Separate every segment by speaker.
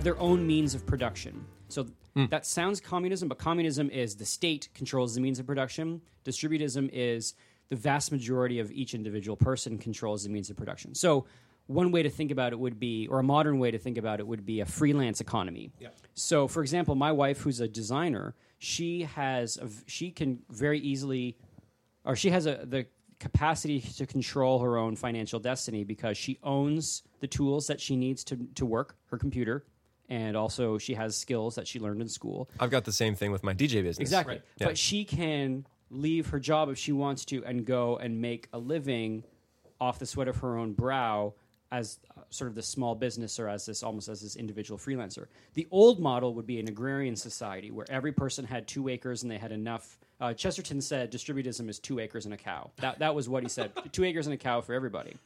Speaker 1: have their own means of production. So hmm. that sounds communism, but communism is the state controls the means of production. Distributism is the vast majority of each individual person controls the means of production. So one way to think about it would be, or a modern way to think about it would be a freelance economy. So, for example, my wife, who's a designer, she has a, she can very easily or she has a, the capacity to control her own financial destiny because she owns the tools that she needs to, to work her computer and also she has skills that she learned in school
Speaker 2: I've got the same thing with my DJ business.
Speaker 1: exactly
Speaker 2: Yeah.
Speaker 1: but she can leave her job if she wants to and go and make a living off the sweat of her own brow as uh, sort of the small business or as this almost as this individual freelancer. The old model would be an agrarian society where every person had two acres and they had enough. Uh, Chesterton said distributism is two acres and a cow. That that was what he said. two acres and a cow for everybody.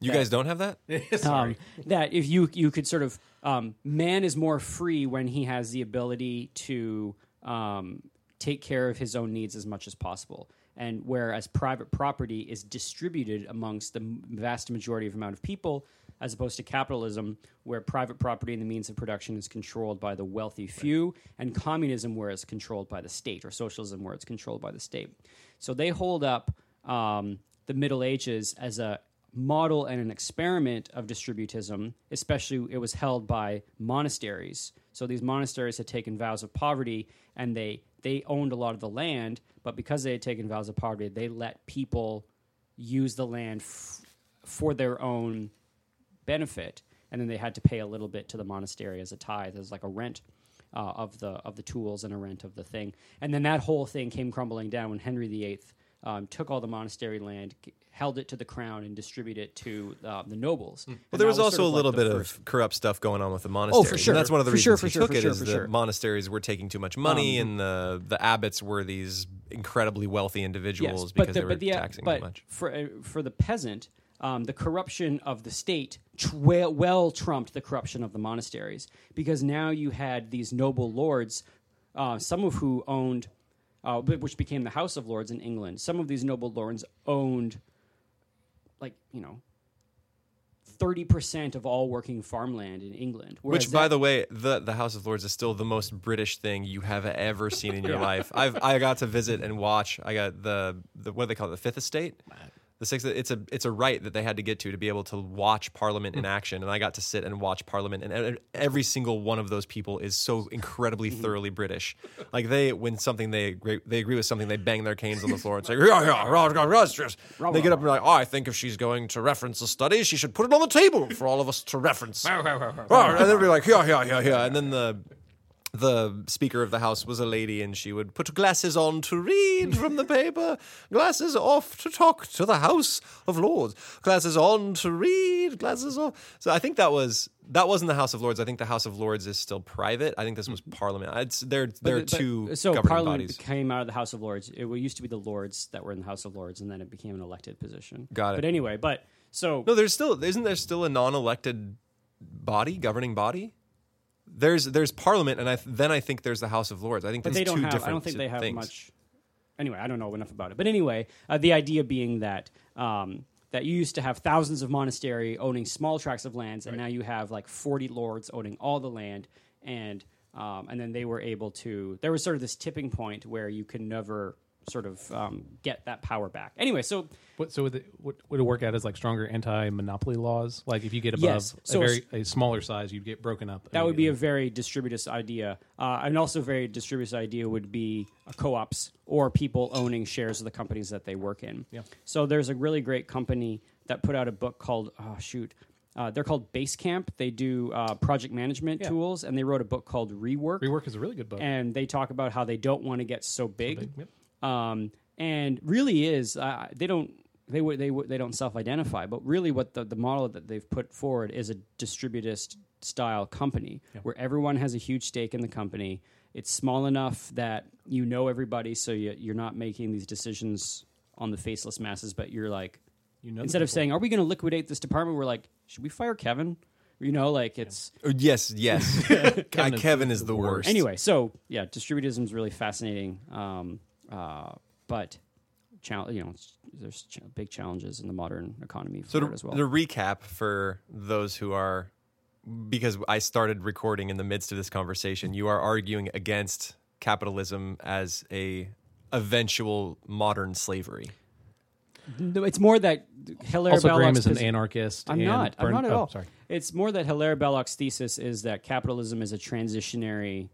Speaker 2: You guys don't have that?
Speaker 1: Um, that if you you could sort of um, man is more free when he has the ability to um, take care of his own needs as much as possible, and whereas private property is distributed amongst the vast majority of amount of people, as opposed to capitalism, where private property and the means of production is controlled by the wealthy few, and communism, where it's controlled by the state, or socialism, where it's controlled by the state. So they hold up um, the Middle Ages as a model and an experiment of distributism, especially it was held by monasteries. So these monasteries had taken vows of poverty and they they owned a lot of the land, but because they had taken vows of poverty, they let people use the land f- for their own benefit, and then they had to pay a little bit to the monastery as a tithe, as like a rent uh, of the of the tools and a rent of the thing. And then that whole thing came crumbling down when Henry VIII um, took all the monastery land, held it to the crown, and distributed it to uh, the nobles.
Speaker 2: Hmm. Well, there was also a little bit of corrupt stuff going on with the monasteries. and
Speaker 1: Oh, sure.
Speaker 2: that's one of the
Speaker 1: For
Speaker 2: reasons
Speaker 1: sure,
Speaker 2: he
Speaker 1: sure,
Speaker 2: took
Speaker 1: for
Speaker 2: it
Speaker 1: sure,
Speaker 2: is
Speaker 1: for
Speaker 2: the
Speaker 1: sure.
Speaker 2: monasteries were taking too much money, and the the abbots were these incredibly wealthy individuals
Speaker 1: yes,
Speaker 2: because
Speaker 1: the,
Speaker 2: they were
Speaker 1: the,
Speaker 2: taxing
Speaker 1: but
Speaker 2: too much.
Speaker 1: for uh, for the peasant, um, the corruption of the state well trumped the corruption of the monasteries because now you had these noble lords, uh, some of who owned, uh, which became the House of Lords in England. Some of these noble lords owned, like you know. Thirty percent of all working farmland in England,
Speaker 2: Which, by the way, the the House of Lords is still the most British thing you have ever seen in your life. I've I got to visit and watch. I got the the what do they call it? The Fifth Estate. The sixth. It's a it's a right that they had to get to to be able to watch Parliament in hmm. action, and I got to sit and watch Parliament, and every single one of those people is so incredibly hmm. thoroughly British. Like they, when something they agree, they agree with something, they bang their canes on the floor and say, "Yeah, yeah, rah, rah, rah, yes." They get up and be like, "Oh, I think if she's going to reference a study, she should put it on the table for all of us to reference." And they'd be like, yeah, yeah, yeah, yeah. And then the the Speaker of the House was a lady, and she would put glasses on to read from the paper, glasses off to talk to the House of Lords, glasses on to read, glasses off. So I think that was that wasn't the House of Lords. I think the House of Lords is still private. I think this was mm-hmm. Parliament. It's they're
Speaker 1: But- but-
Speaker 2: two
Speaker 1: so
Speaker 2: governing
Speaker 1: Parliament
Speaker 2: bodies.
Speaker 1: came out of the House of Lords. It used to be the Lords that were in the House of Lords, and then it became an elected position.
Speaker 2: Got it.
Speaker 1: But anyway, but so
Speaker 2: No, there's still isn't there still a non-elected body, governing body? There's there's Parliament, and I then I think there's the House of Lords. I think
Speaker 1: but
Speaker 2: there's
Speaker 1: they don't
Speaker 2: two
Speaker 1: have.
Speaker 2: different
Speaker 1: I don't think they have
Speaker 2: things.
Speaker 1: much. Anyway, I don't know enough about it. But anyway, uh, the idea being that um, that you used to have thousands of monastery owning small tracts of lands, and now you have like forty lords owning all the land, and um, and then they were able to. There was sort of this tipping point where you can never sort of um, get that power back. Anyway, so
Speaker 3: What, so would it, would, would it work out as like stronger anti-monopoly laws? Like if you get above
Speaker 1: Yes. So
Speaker 3: a very a smaller size, you'd get broken up.
Speaker 1: That would be a very distributist idea. Uh, and also, a very distributist idea would be uh, co-ops or people owning shares of the companies that they work in.
Speaker 3: Yeah.
Speaker 1: So there's a really great company that put out a book called oh shoot, uh, they're called Basecamp. They do uh, project management
Speaker 3: Yeah.
Speaker 1: tools, and they wrote a book called Rework.
Speaker 3: rework is a really good book.
Speaker 1: And they talk about how they don't want to get so big.
Speaker 3: big, yep.
Speaker 1: Um, and really is uh, they don't they would they would they don't self-identify, but really what the, the model that they've put forward is a distributist style company where everyone has a huge stake in the company. It's small enough that you know everybody, so you, you're not making these decisions on the faceless masses, but you're like
Speaker 3: You know
Speaker 1: instead of saying, "Are we going to liquidate this department?" We're like, "Should we fire Kevin?" You know, like it's
Speaker 2: Oh, Yes, yes. Kevin,
Speaker 3: is
Speaker 2: Kevin is the worst.
Speaker 1: anyway. So yeah, distributism is really fascinating, um, uh, but chal- you know, there's ch- big challenges in the modern economy for
Speaker 2: So
Speaker 1: it
Speaker 2: to,
Speaker 1: as well.
Speaker 2: to recap for those who are because I started recording in the midst of this conversation, you are arguing against capitalism as a eventual modern slavery.
Speaker 1: No, It's more that Hilaire
Speaker 3: Also, Graham
Speaker 1: Belloc's
Speaker 3: is an anarchist.
Speaker 1: I'm
Speaker 3: and
Speaker 1: not. I'm not at
Speaker 3: oh,
Speaker 1: all.
Speaker 3: Sorry.
Speaker 1: It's more that Hilaire Belloc's thesis is that capitalism is a transitionary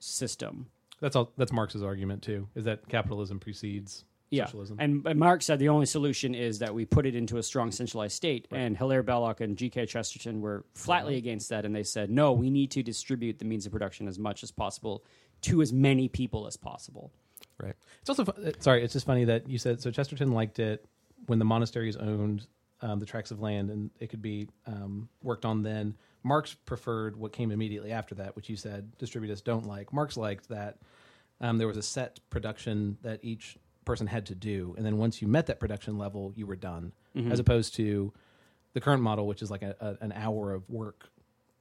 Speaker 1: system.
Speaker 3: That's all. That's Marx's argument too. Is that capitalism precedes
Speaker 1: Yeah,
Speaker 3: socialism?
Speaker 1: and, and Marx said the only solution is that we put it into a strong centralized state. And Hilaire Belloc and G.K. Chesterton were flatly against that, and they said, no, we need to distribute the means of production as much as possible to as many people as possible.
Speaker 2: Right.
Speaker 3: It's also fu- uh, sorry. It's just funny that you said so. Chesterton liked it when the monasteries owned um, the tracts of land and it could be um, worked on. Then Marx preferred what came immediately after that, which you said distributists don't like. Marx liked that um, there was a set production that each person had to do, and then once you met that production level, you were done. As opposed to the current model, which is like a, a, an hour of work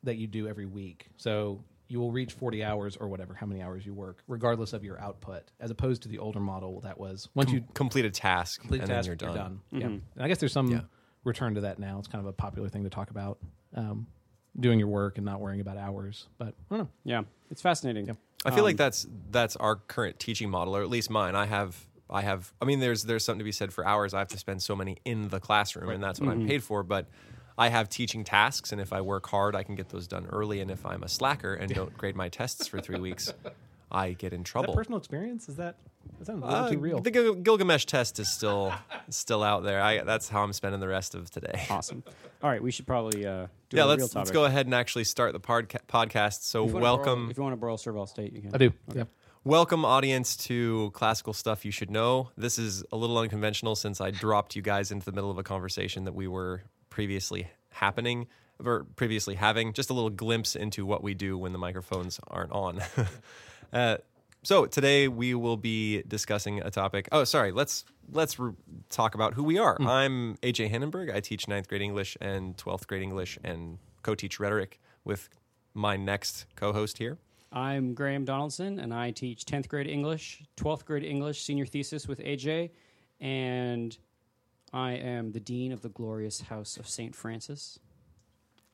Speaker 3: that you do every week. So you will reach 40 hours or whatever, how many hours you work, regardless of your output, as opposed to the older model that was once you
Speaker 2: Complete a task
Speaker 3: complete a
Speaker 2: and
Speaker 3: task,
Speaker 2: then you're done.
Speaker 3: Yeah. And I guess there's some
Speaker 2: Yeah.
Speaker 3: return to that now. It's kind of a popular thing to talk about, um, doing your work and not worrying about hours. But I don't know.
Speaker 1: Yeah, it's fascinating.
Speaker 2: I feel
Speaker 1: Um,
Speaker 2: like that's that's our current teaching model, or at least mine. I have I have I mean there's there's something to be said for hours. I have to spend so many in the classroom and that's what
Speaker 1: Mm-hmm.
Speaker 2: I'm paid for, but I have teaching tasks and if I work hard I can get those done early and if I'm a slacker and don't grade my tests for 3 weeks, I get in
Speaker 3: Is that
Speaker 2: trouble.
Speaker 3: personal experience? Is that that sounds a little
Speaker 2: Uh,
Speaker 3: too real?
Speaker 2: The Gil- Gilgamesh test is still still out there. I, that's how I'm spending the rest of today.
Speaker 1: Awesome. All right, we should probably uh, do
Speaker 2: Yeah,
Speaker 1: a
Speaker 2: let's let's go ahead and actually start the podca- podcast. So
Speaker 1: If
Speaker 2: welcome
Speaker 1: Borrow, if you want to borrow Servile State, you can.
Speaker 3: I do. Yeah.
Speaker 2: Welcome, audience, to Classical Stuff You Should Know. This is a little unconventional since I dropped you guys into the middle of a conversation that we were previously happening or previously having. Just a little glimpse into what we do when the microphones aren't on. uh, so today we will be discussing a topic. Oh, sorry. Let's let's re- talk about who we are. Hmm. I'm AJ Hannenberg. I teach ninth grade English and twelfth grade English and co-teach rhetoric with my next co-host here.
Speaker 1: I'm Graham Donaldson, and I teach 10th grade English, 12th grade English senior thesis with AJ, and I am the Dean of the Glorious House of St. Francis.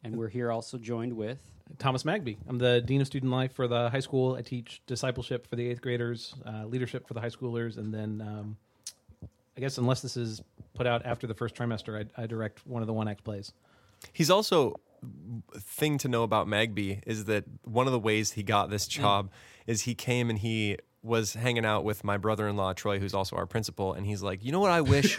Speaker 1: And we're here also joined with.
Speaker 3: Thomas Magby. I'm the dean of student life for the high school. I teach discipleship for the eighth graders, uh, leadership for the high schoolers, and then um, I guess unless this is put out after the first trimester, I, I direct one of the one act plays.
Speaker 2: He's also thing to know about Magby is that one of the ways he got this job is he came and he was hanging out with my brother-in-law Troy who's also our principal and he's like, "You know what I wish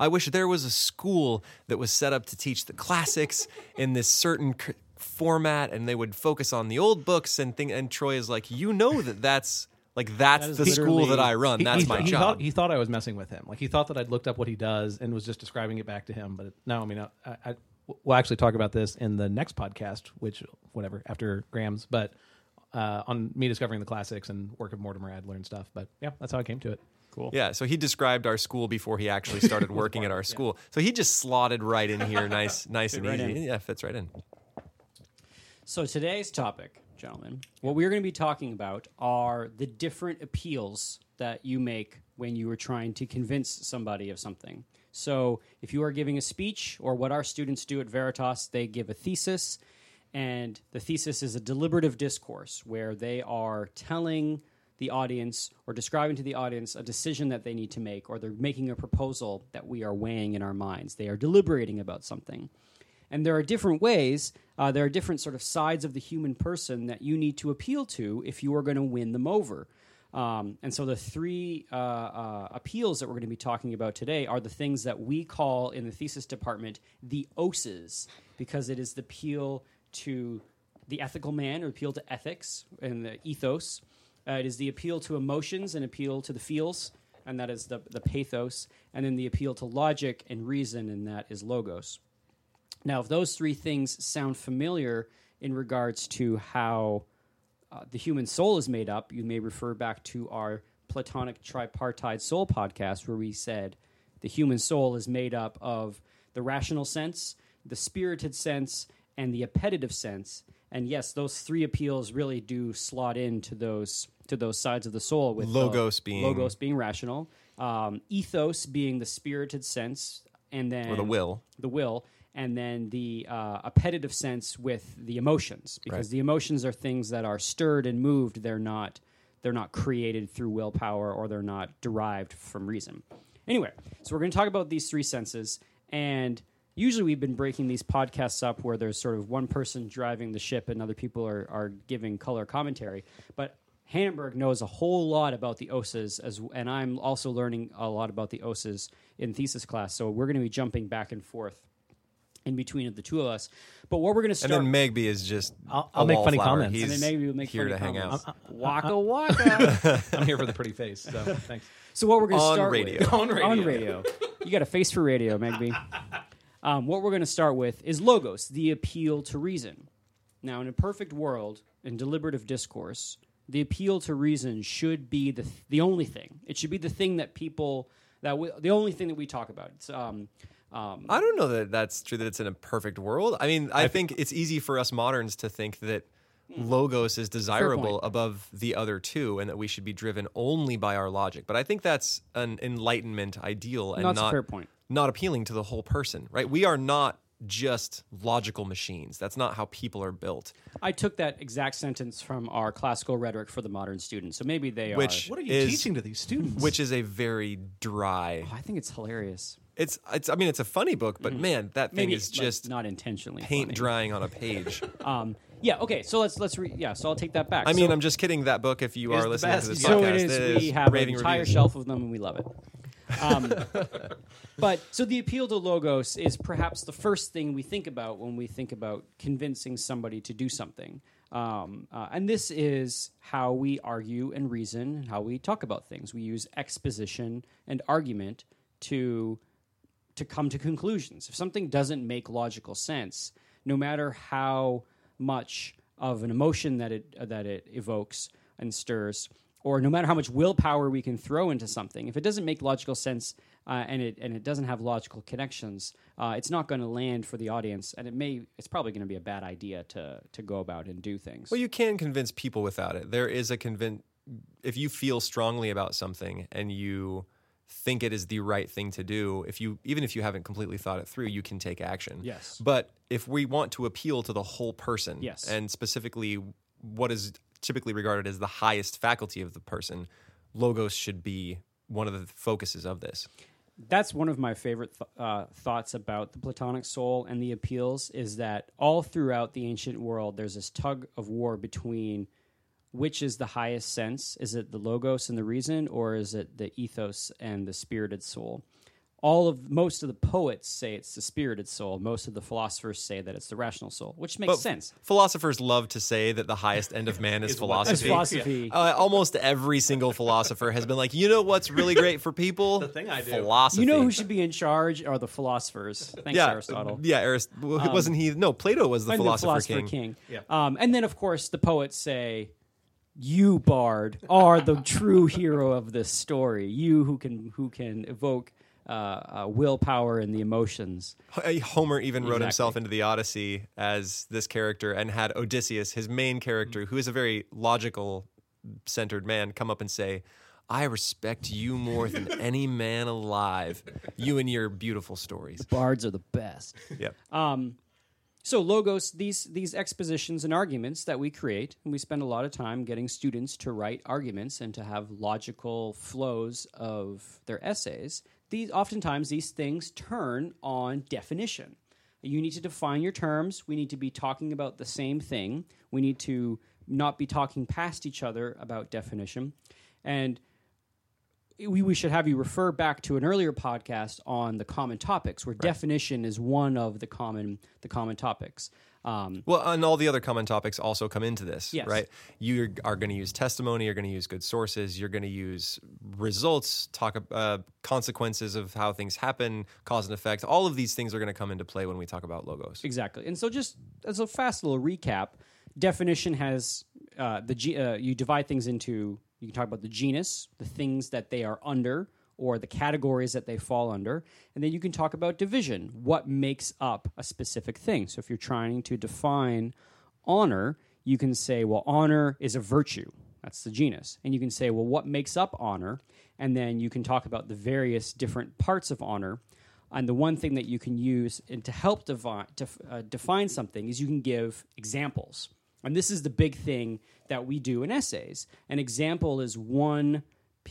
Speaker 2: I wish there was a school that was set up to teach the classics in this certain c- format and they would focus on the old books and thing and Troy is like, "You know that that's like that's
Speaker 1: That
Speaker 2: the school that I run.
Speaker 3: He-
Speaker 2: that's
Speaker 3: he,
Speaker 2: my
Speaker 3: he
Speaker 2: job."
Speaker 3: Thought, he thought I was messing with him. Like he thought that I'd looked up what he does and was just describing it back to him. But it, no, I mean, I, I, we'll actually talk about this in the next podcast, which whatever after Graham's, but uh, on me discovering the classics and work of Mortimer Adler and stuff. But yeah, that's how I came to it.
Speaker 1: Cool.
Speaker 2: Yeah, so he described our school before he actually started working at our school. So he just slotted right in here, nice, nice and
Speaker 1: right
Speaker 2: easy.
Speaker 1: in.
Speaker 2: Yeah, fits right in.
Speaker 1: So today's topic, gentlemen, what we're going to be talking about are the different appeals that you make when you are trying to convince somebody of something. So if you are giving a speech, or what our students do at Veritas, they give a thesis, and the thesis is a deliberative discourse where they are telling the audience or describing to the audience a decision that they need to make, or they're making a proposal that we are weighing in our minds. They are deliberating about something. And there are different ways, uh, there are different sort of sides of the human person that you need to appeal to if you are going to win them over. Um, and so the three uh, uh, appeals that we're going to be talking about today are the things that we call in the thesis department the oses, because it is the appeal to the ethical man or appeal to ethics and the ethos. Uh, it is the appeal to emotions and appeal to the feels, and that is the, the pathos. And then the appeal to logic and reason, and that is logos. Now, if those three things sound familiar in regards to how uh, the human soul is made up, you may refer back to our Platonic Tripartite Soul podcast, where we said the human soul is made up of the rational sense, the spirited sense, and the appetitive sense. And yes, those three appeals really do slot into those to those sides of the soul. With
Speaker 2: Logos being-
Speaker 1: logos being rational, um, ethos being the spirited sense, and then
Speaker 2: Or the will.
Speaker 1: the will, and then the uh, appetitive sense with the emotions, because
Speaker 2: Right.
Speaker 1: the emotions are things that are stirred and moved. They're not they're not created through willpower or they're not derived from reason. Anyway, so we're going to talk about these three senses, and usually we've been breaking these podcasts up where there's sort of one person driving the ship and other people are, are giving color commentary. But Hannenberg knows a whole lot about the OSAs, as, and I'm also learning a lot about the OSAs in thesis class. So we're going to be jumping back and forth in between of the two of us. But what we're going to
Speaker 2: And
Speaker 1: start.
Speaker 2: then Megby is just
Speaker 3: I'll-
Speaker 2: a
Speaker 3: I'll make funny comments.
Speaker 2: He's
Speaker 1: and then maybe we'll make
Speaker 2: here
Speaker 1: funny
Speaker 2: to hang
Speaker 1: comments.
Speaker 2: out.
Speaker 1: Waka waka.
Speaker 3: I'm here for the pretty face. So thanks.
Speaker 1: So what we're going to start
Speaker 2: radio.
Speaker 1: with
Speaker 3: On radio.
Speaker 1: on radio. You got a face for radio, Megby. Um, what we're going to start with is logos, the appeal to reason. Now, in a perfect world, in deliberative discourse, the appeal to reason should be the the only thing. It should be the thing that people that we, the only thing that we talk about. It's, um, um,
Speaker 2: I don't know that that's true that it's in a perfect world. I mean, I, think it's easy for us moderns to think that logos is desirable above the other two and that we should be driven only by our logic. But I think that's an enlightenment ideal and
Speaker 1: No,
Speaker 2: not
Speaker 1: fair point.
Speaker 2: not appealing to the whole person, right? We are not just logical machines. That's not how people are built.
Speaker 1: I took that exact sentence from our classical rhetoric for the modern student. So maybe they
Speaker 2: Which-
Speaker 1: are.
Speaker 3: What are you
Speaker 2: Is-
Speaker 3: teaching to these students?
Speaker 2: Which is a very dry.
Speaker 1: I think it's hilarious.
Speaker 2: It's it's. I mean, it's a funny book, but man, that thing.
Speaker 1: Maybe
Speaker 2: is just
Speaker 1: not intentionally
Speaker 2: paint
Speaker 1: funny.
Speaker 2: drying on a page.
Speaker 1: Um, yeah. Okay. So let's let's re- yeah. So I'll take that back.
Speaker 2: I mean,
Speaker 1: so,
Speaker 2: I'm just kidding. That book, if you are listening to this
Speaker 3: So
Speaker 1: so
Speaker 2: podcast,
Speaker 1: it is. We have an
Speaker 2: raving
Speaker 1: entire
Speaker 2: reviews.
Speaker 1: shelf of them, and we love it. Um, but so the appeal to logos is perhaps the first thing we think about when we think about convincing somebody to do something. Um, uh, and this is how we argue and reason, how we talk about things. We use exposition and argument to to come to conclusions. If something doesn't make logical sense, no matter how much of an emotion that it uh, that it evokes and stirs, or no matter how much willpower we can throw into something, if it doesn't make logical sense uh, and it and it doesn't have logical connections, uh, it's not going to land for the audience, and it may it's probably going to be a bad idea to to go about and do things.
Speaker 2: Well, you can convince people without it. There is a convince. If you feel strongly about something and you think it is the right thing to do, if you even if you haven't completely thought it through, you can take action.
Speaker 1: Yes.
Speaker 2: But if we want to appeal to the whole person,
Speaker 1: Yes.
Speaker 2: and specifically what is typically regarded as the highest faculty of the person, logos should be one of the focuses of this.
Speaker 1: that's one of my favorite th- uh, thoughts about the platonic soul and the appeals is that all throughout the ancient world there's this tug of war between which is the highest sense is it the logos and the reason or is it the ethos and the spirited soul all of most of the poets say it's the spirited soul most of the philosophers say that it's the rational soul which makes
Speaker 2: But
Speaker 1: sense
Speaker 2: Philosophers love to say that the highest end of man is,
Speaker 3: Is what-
Speaker 1: as
Speaker 2: philosophy.
Speaker 1: philosophy
Speaker 2: Uh, almost every single philosopher has been like, you know what's really great for people?
Speaker 3: The thing I do.
Speaker 2: Philosophy.
Speaker 1: you know who should be in charge are the philosophers thanks
Speaker 2: yeah,
Speaker 1: aristotle
Speaker 2: Yeah, Arist- w- wasn't he? No, Plato was the
Speaker 1: and
Speaker 2: philosopher, king.
Speaker 3: Yeah.
Speaker 1: Um, and then, of course, the poets say, "You, Bard, are the true hero of this story. You who can who can evoke uh, uh, willpower and the emotions."
Speaker 2: Homer even wrote himself into the Odyssey as this character and had Odysseus, his main character, who is a very logical centered man, come up and say, I respect you more than any man alive. You and your beautiful stories.
Speaker 1: Bards are the best.
Speaker 2: Yep.
Speaker 1: Um, so logos, these these expositions and arguments that we create, and we spend a lot of time getting students to write arguments and to have logical flows of their essays. These oftentimes these things turn on definition. You need to define your terms. We need to be talking about the same thing. We need to not be talking past each other about definition. And we, we should have you refer back to an earlier podcast on the common topics, where definition is one of the common the common topics. Um,
Speaker 2: Well, and all the other common topics also come into this,
Speaker 1: Yes.
Speaker 2: right? You are going to use testimony, you're going to use good sources, you're going to use results, talk uh, consequences of how things happen, cause and effect. All of these things are going to come into play when we talk about logos.
Speaker 1: Exactly. And so, just as a fast little recap, definition has uh, the uh, you divide things into. You can talk about the genus, the things that they are under, or the categories that they fall under, and then you can talk about division. What makes up a specific thing? So, if you're trying to define honor, you can say, well, honor is a virtue. That's the genus. And you can say, well, what makes up honor? And then you can talk about the various different parts of honor. and the one thing that you can use and to help devi- to, uh, define something is you can give examples. And this is the big thing that we do in essays. An example is one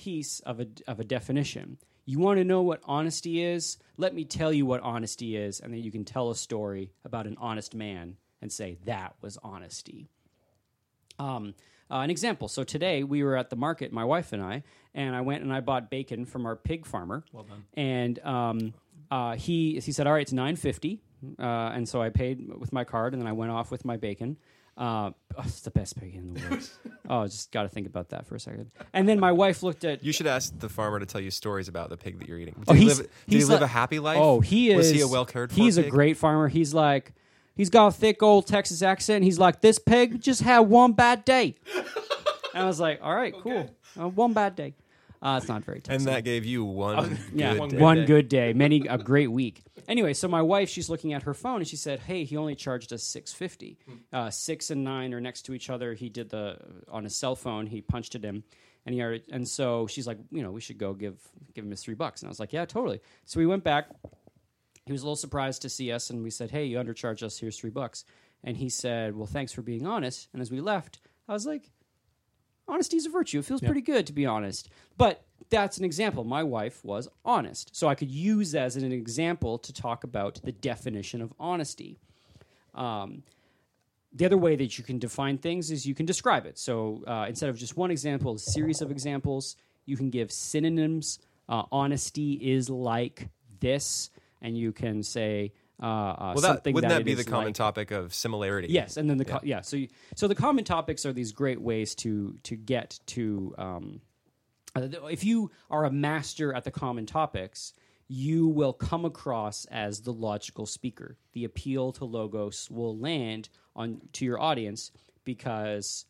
Speaker 1: piece of a, of a definition. You want to know what honesty is? Let me tell you what honesty is, and then you can tell a story about an honest man and say, that was honesty. Um, uh, an example. So today we were at the market, my wife and I, and I went and I bought bacon from our pig farmer. Well done. And um, uh, he he said, "All right, it's nine fifty. Uh, and so I paid with my card, and then I went off with my bacon. Uh, oh, it's the best bacon in the world. oh, I just got to think about that for a second. And then my wife looked at.
Speaker 2: You should ask the farmer to tell you stories about the pig that you're eating. Did
Speaker 1: Oh,
Speaker 2: he live, did he live
Speaker 1: like-
Speaker 2: a happy life?
Speaker 1: Oh, he is.
Speaker 2: Was he a well cared?
Speaker 1: He's a
Speaker 2: pig?
Speaker 1: great farmer. He's like, he's got a thick old Texas accent. He's like, this pig just had one bad day. and I was like, all right, cool. Uh, one bad day. Uh, it's not very Texas.
Speaker 2: And that gave you one.
Speaker 1: yeah,
Speaker 2: good
Speaker 3: one
Speaker 2: day.
Speaker 3: good
Speaker 1: one
Speaker 3: day.
Speaker 1: good day, many a great week. Anyway, so my wife, she's looking at her phone and she said, "Hey, he only charged us six fifty. Uh, six and nine are next to each other. He did the on his cell phone. He punched it in, and he already, and so she's like, you know, we should go give give him his three bucks. And I was like, yeah, totally. So we went back. He was a little surprised to see us, and we said, hey, you undercharged us. Here's three bucks. And he said, well, thanks for being honest. And as we left, I was like, honesty is a virtue. It feels pretty good to be honest. But that's an example. My wife was honest. So I could use that as an example to talk about the definition of honesty. Um, the other way that you can define things is you can describe it. So uh, instead of just one example, a series of examples, you can give synonyms. Uh, honesty is like this, and you can say uh, uh,
Speaker 2: Well, that, wouldn't that,
Speaker 1: it
Speaker 2: be the common
Speaker 1: like.
Speaker 2: topic of similarity?
Speaker 1: Yes, and then the co- yeah. So you, so the common topics are these great ways to to get to. Um, uh, if you are a master at the common topics, you will come across as the logical speaker. The appeal to logos will land on to your audience because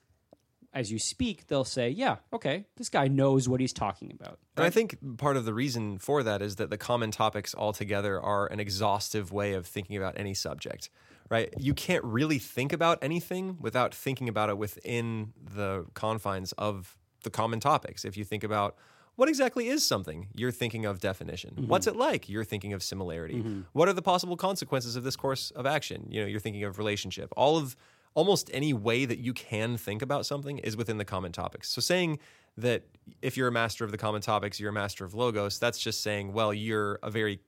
Speaker 1: as you speak, they'll say, "Yeah, okay, this guy knows what he's talking about."
Speaker 2: And I think part of the reason for that is that the common topics altogether are an exhaustive way of thinking about any subject, right? You can't really think about anything without thinking about it within the confines of the common topics. If you think about what exactly is something, you're thinking of definition. Mm-hmm. What's it like? You're thinking of similarity. Mm-hmm. What are the possible consequences of this course of action? You know, you're thinking of relationship. All of almost any way that you can think about something is within the common topics. So saying that if you're a master of the common topics, you're a master of logos, that's just saying, well, you're a very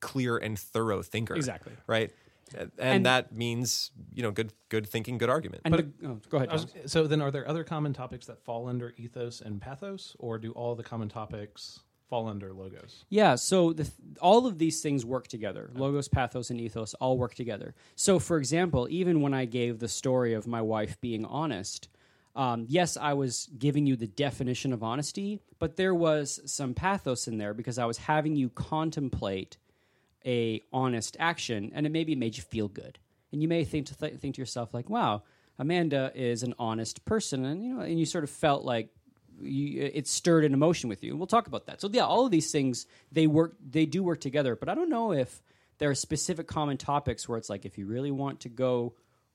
Speaker 2: clear and thorough thinker.
Speaker 1: Exactly.
Speaker 2: Right? And,
Speaker 1: And-
Speaker 2: that means, you know, good good thinking, good argument.
Speaker 1: And the, oh, go ahead.
Speaker 3: Was- so then, are there other common topics that fall under ethos and pathos, or do all the common topics fall under logos?
Speaker 1: Yeah, so the, all of these things work together. Logos, pathos, and ethos all work together. So, for example, even when I gave the story of my wife being honest, um, yes, I was giving you the definition of honesty, but there was some pathos in there because I was having you contemplate a honest action, and it maybe made you feel good. And you may think to th- think to yourself like, "Wow, Amanda is an honest person," and you know, and you sort of felt like you, it stirred an emotion with you. And we'll talk about that. So yeah, all of these things they work, they do work together. But I don't know if there are specific common topics where it's like if you really want to go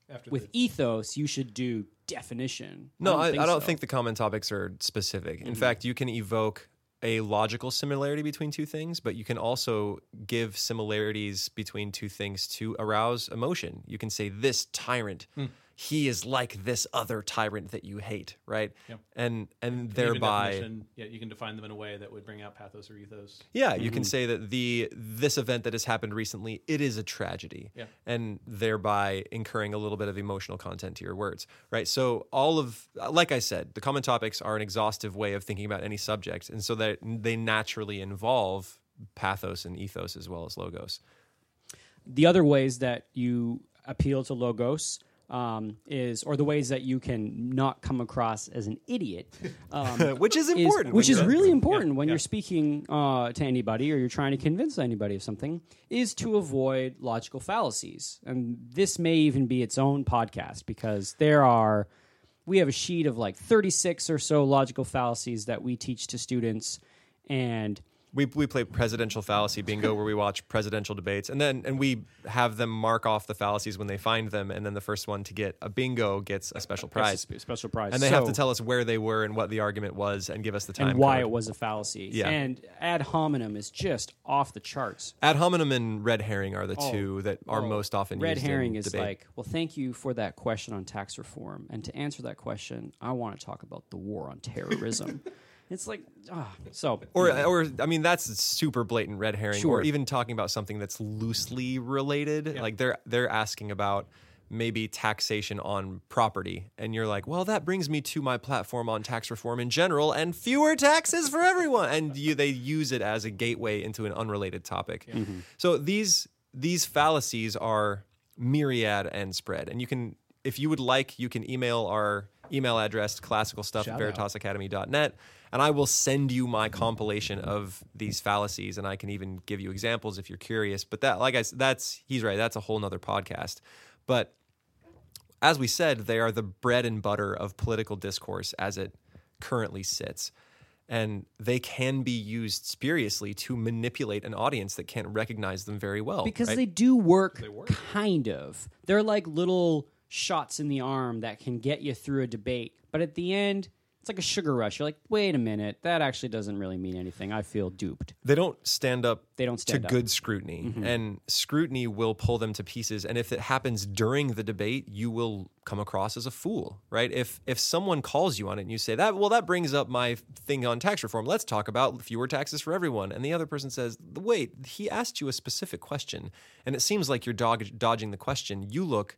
Speaker 3: After
Speaker 1: with ethos, you should do definition.
Speaker 2: No, I, I don't
Speaker 1: so. Mm-hmm.
Speaker 2: think the common topics are specific. In fact, you can evoke a logical similarity between two things, but you can also give similarities between two things to arouse emotion. You can say, This tyrant,
Speaker 3: Hmm.
Speaker 2: He is like this other tyrant that you hate, right?
Speaker 3: Yep.
Speaker 2: And and
Speaker 3: Even
Speaker 2: thereby
Speaker 3: yeah, you can define them in a way that would bring out pathos or ethos.
Speaker 2: Yeah, you
Speaker 1: Mm-hmm.
Speaker 2: can say that the this event that has happened recently, it is a tragedy.
Speaker 3: Yeah.
Speaker 2: And thereby incurring a little bit of emotional content to your words, right? So all of like I said, the common topics are an exhaustive way of thinking about any subject, and so that they naturally involve pathos and ethos as well as logos.
Speaker 1: the other ways that you appeal to logos um, is, or the ways that you can not come across as an idiot, um,
Speaker 2: Which is
Speaker 1: is-
Speaker 2: important.
Speaker 1: which is really important when
Speaker 3: yeah.
Speaker 1: you're speaking uh, to anybody or you're trying to convince anybody of something, is to avoid logical fallacies. And this may even be its own podcast because there are, we have a sheet of like 36 or so logical fallacies that we teach to students. And
Speaker 2: we we play presidential fallacy bingo where we watch presidential debates and then and we have them mark off the fallacies when they find them and then the first one to get a bingo gets a special prize.
Speaker 1: A special prize.
Speaker 2: And they have to tell us where they were and what the argument was and give us the time
Speaker 1: and why
Speaker 2: code.
Speaker 1: it was a fallacy.
Speaker 2: Yeah.
Speaker 1: And ad hominem is just off the charts.
Speaker 2: Ad hominem and red herring are the
Speaker 1: Oh.
Speaker 2: two that are
Speaker 1: Oh,
Speaker 2: most often
Speaker 1: Red
Speaker 2: used
Speaker 1: herring
Speaker 2: in
Speaker 1: is
Speaker 2: debate.
Speaker 1: like, well, thank you for that question on tax reform. And to answer that question, I want to talk about the war on terrorism. it's like, ah, so.
Speaker 2: Or, or I mean, that's super blatant red herring.
Speaker 1: Sure.
Speaker 2: Or even talking about something that's loosely related, like they're they're asking about maybe taxation on property, and you're like, well, that brings me to my platform on tax reform in general and fewer taxes for everyone, and you they use it as a gateway into an unrelated topic. So these these fallacies are myriad and spread, and you can, if you would like, you can email our email address classical stuff at
Speaker 3: Shout out.
Speaker 2: veritasacademy.net and I will send you my compilation of these fallacies and I can even give you examples if you're curious. But that like I s- that's he's right, that's a whole nother podcast. But as we said, they are the bread and butter of political discourse as it currently sits. And they can be used spuriously to manipulate an audience that can't recognize them very well.
Speaker 1: because
Speaker 2: right?
Speaker 1: they do work, kind of. They're like little shots in the arm that can get you through a debate. But at the end, it's like a sugar rush. You're like, wait a minute, that actually doesn't really mean anything. I feel duped.
Speaker 2: they don't stand up
Speaker 1: They don't stand
Speaker 2: to
Speaker 1: up. Mm-hmm.
Speaker 2: good scrutiny and scrutiny will pull them to pieces and if it happens during the debate you will come across as a fool right if if someone calls you on it and you say that well that brings up my thing on tax reform let's talk about fewer taxes for everyone and the other person says wait he asked you a specific question and it seems like you're dog- dodging the question you look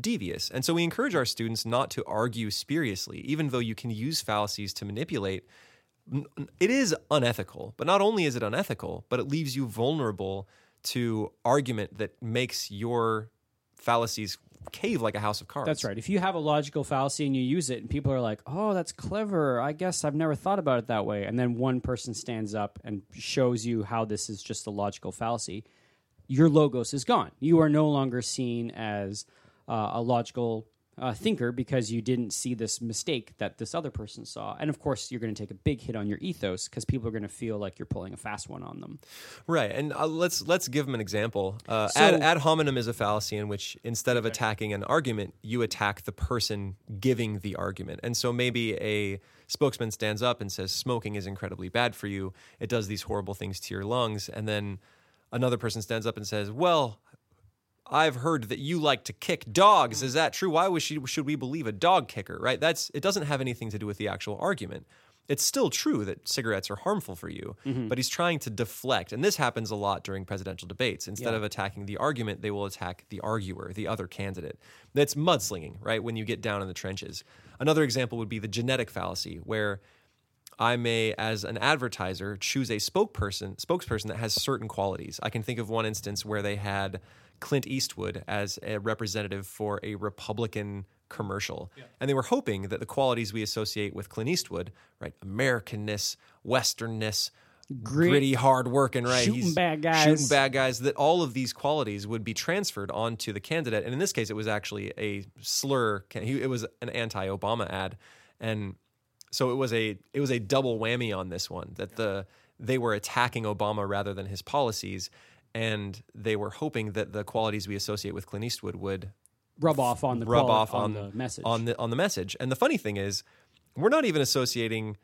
Speaker 2: devious. And so we encourage our students not to argue spuriously, even though you can use fallacies to manipulate. It is unethical, but not only is it unethical, but it leaves you vulnerable to argument that makes your fallacies cave like a house of cards.
Speaker 1: That's right. If you have a logical fallacy and you use it, and people are like, "Oh, that's clever. I guess I've never thought about it that way," and then one person stands up and shows you how this is just a logical fallacy, your logos is gone. You are no longer seen as uh, a logical uh, thinker because you didn't see this mistake that this other person saw. And of course, you're going to take a big hit on your ethos because people are going to feel like you're pulling a fast one on them.
Speaker 2: Right, and uh, let's let's give them an example. Uh,
Speaker 1: So-
Speaker 2: ad, ad hominem is a fallacy in which instead of attacking an argument, you attack the person giving the argument. And so maybe a spokesman stands up and says smoking is incredibly bad for you. It does these horrible things to your lungs, and then another person stands up and says, "Well." I've heard that you like to kick dogs. Is that true? Why was she, should we believe a dog kicker? Right? That's it. Doesn't have anything to do with the actual argument. It's still true that cigarettes are harmful for you, mm-hmm. but he's trying to deflect. And this happens a lot during presidential debates. Instead of attacking the argument, they will attack the arguer, the other candidate. That's mudslinging, right? When you get down in the trenches. Another example would be the genetic fallacy, where I may, as an advertiser, choose a spokesperson spokesperson that has certain qualities. I can think of one instance where they had Clint Eastwood as a representative for a Republican commercial, and they were hoping that the qualities we associate with Clint Eastwood, right, Americanness, Westernness,
Speaker 1: Grit,
Speaker 2: gritty, hard working, right,
Speaker 1: shooting bad guys.
Speaker 2: shooting bad guys, that all of these qualities would be transferred onto the candidate. And in this case, it was actually a slur. He- It was an anti-Obama ad, and so it was a it was a double whammy on this one that the they were attacking Obama rather than his policies, and they were hoping that the qualities we associate with Clint Eastwood would
Speaker 1: Rub off on the
Speaker 2: rub
Speaker 1: quali-
Speaker 2: off on,
Speaker 1: the message.
Speaker 2: on the on the message. And the funny thing is, we're not even associating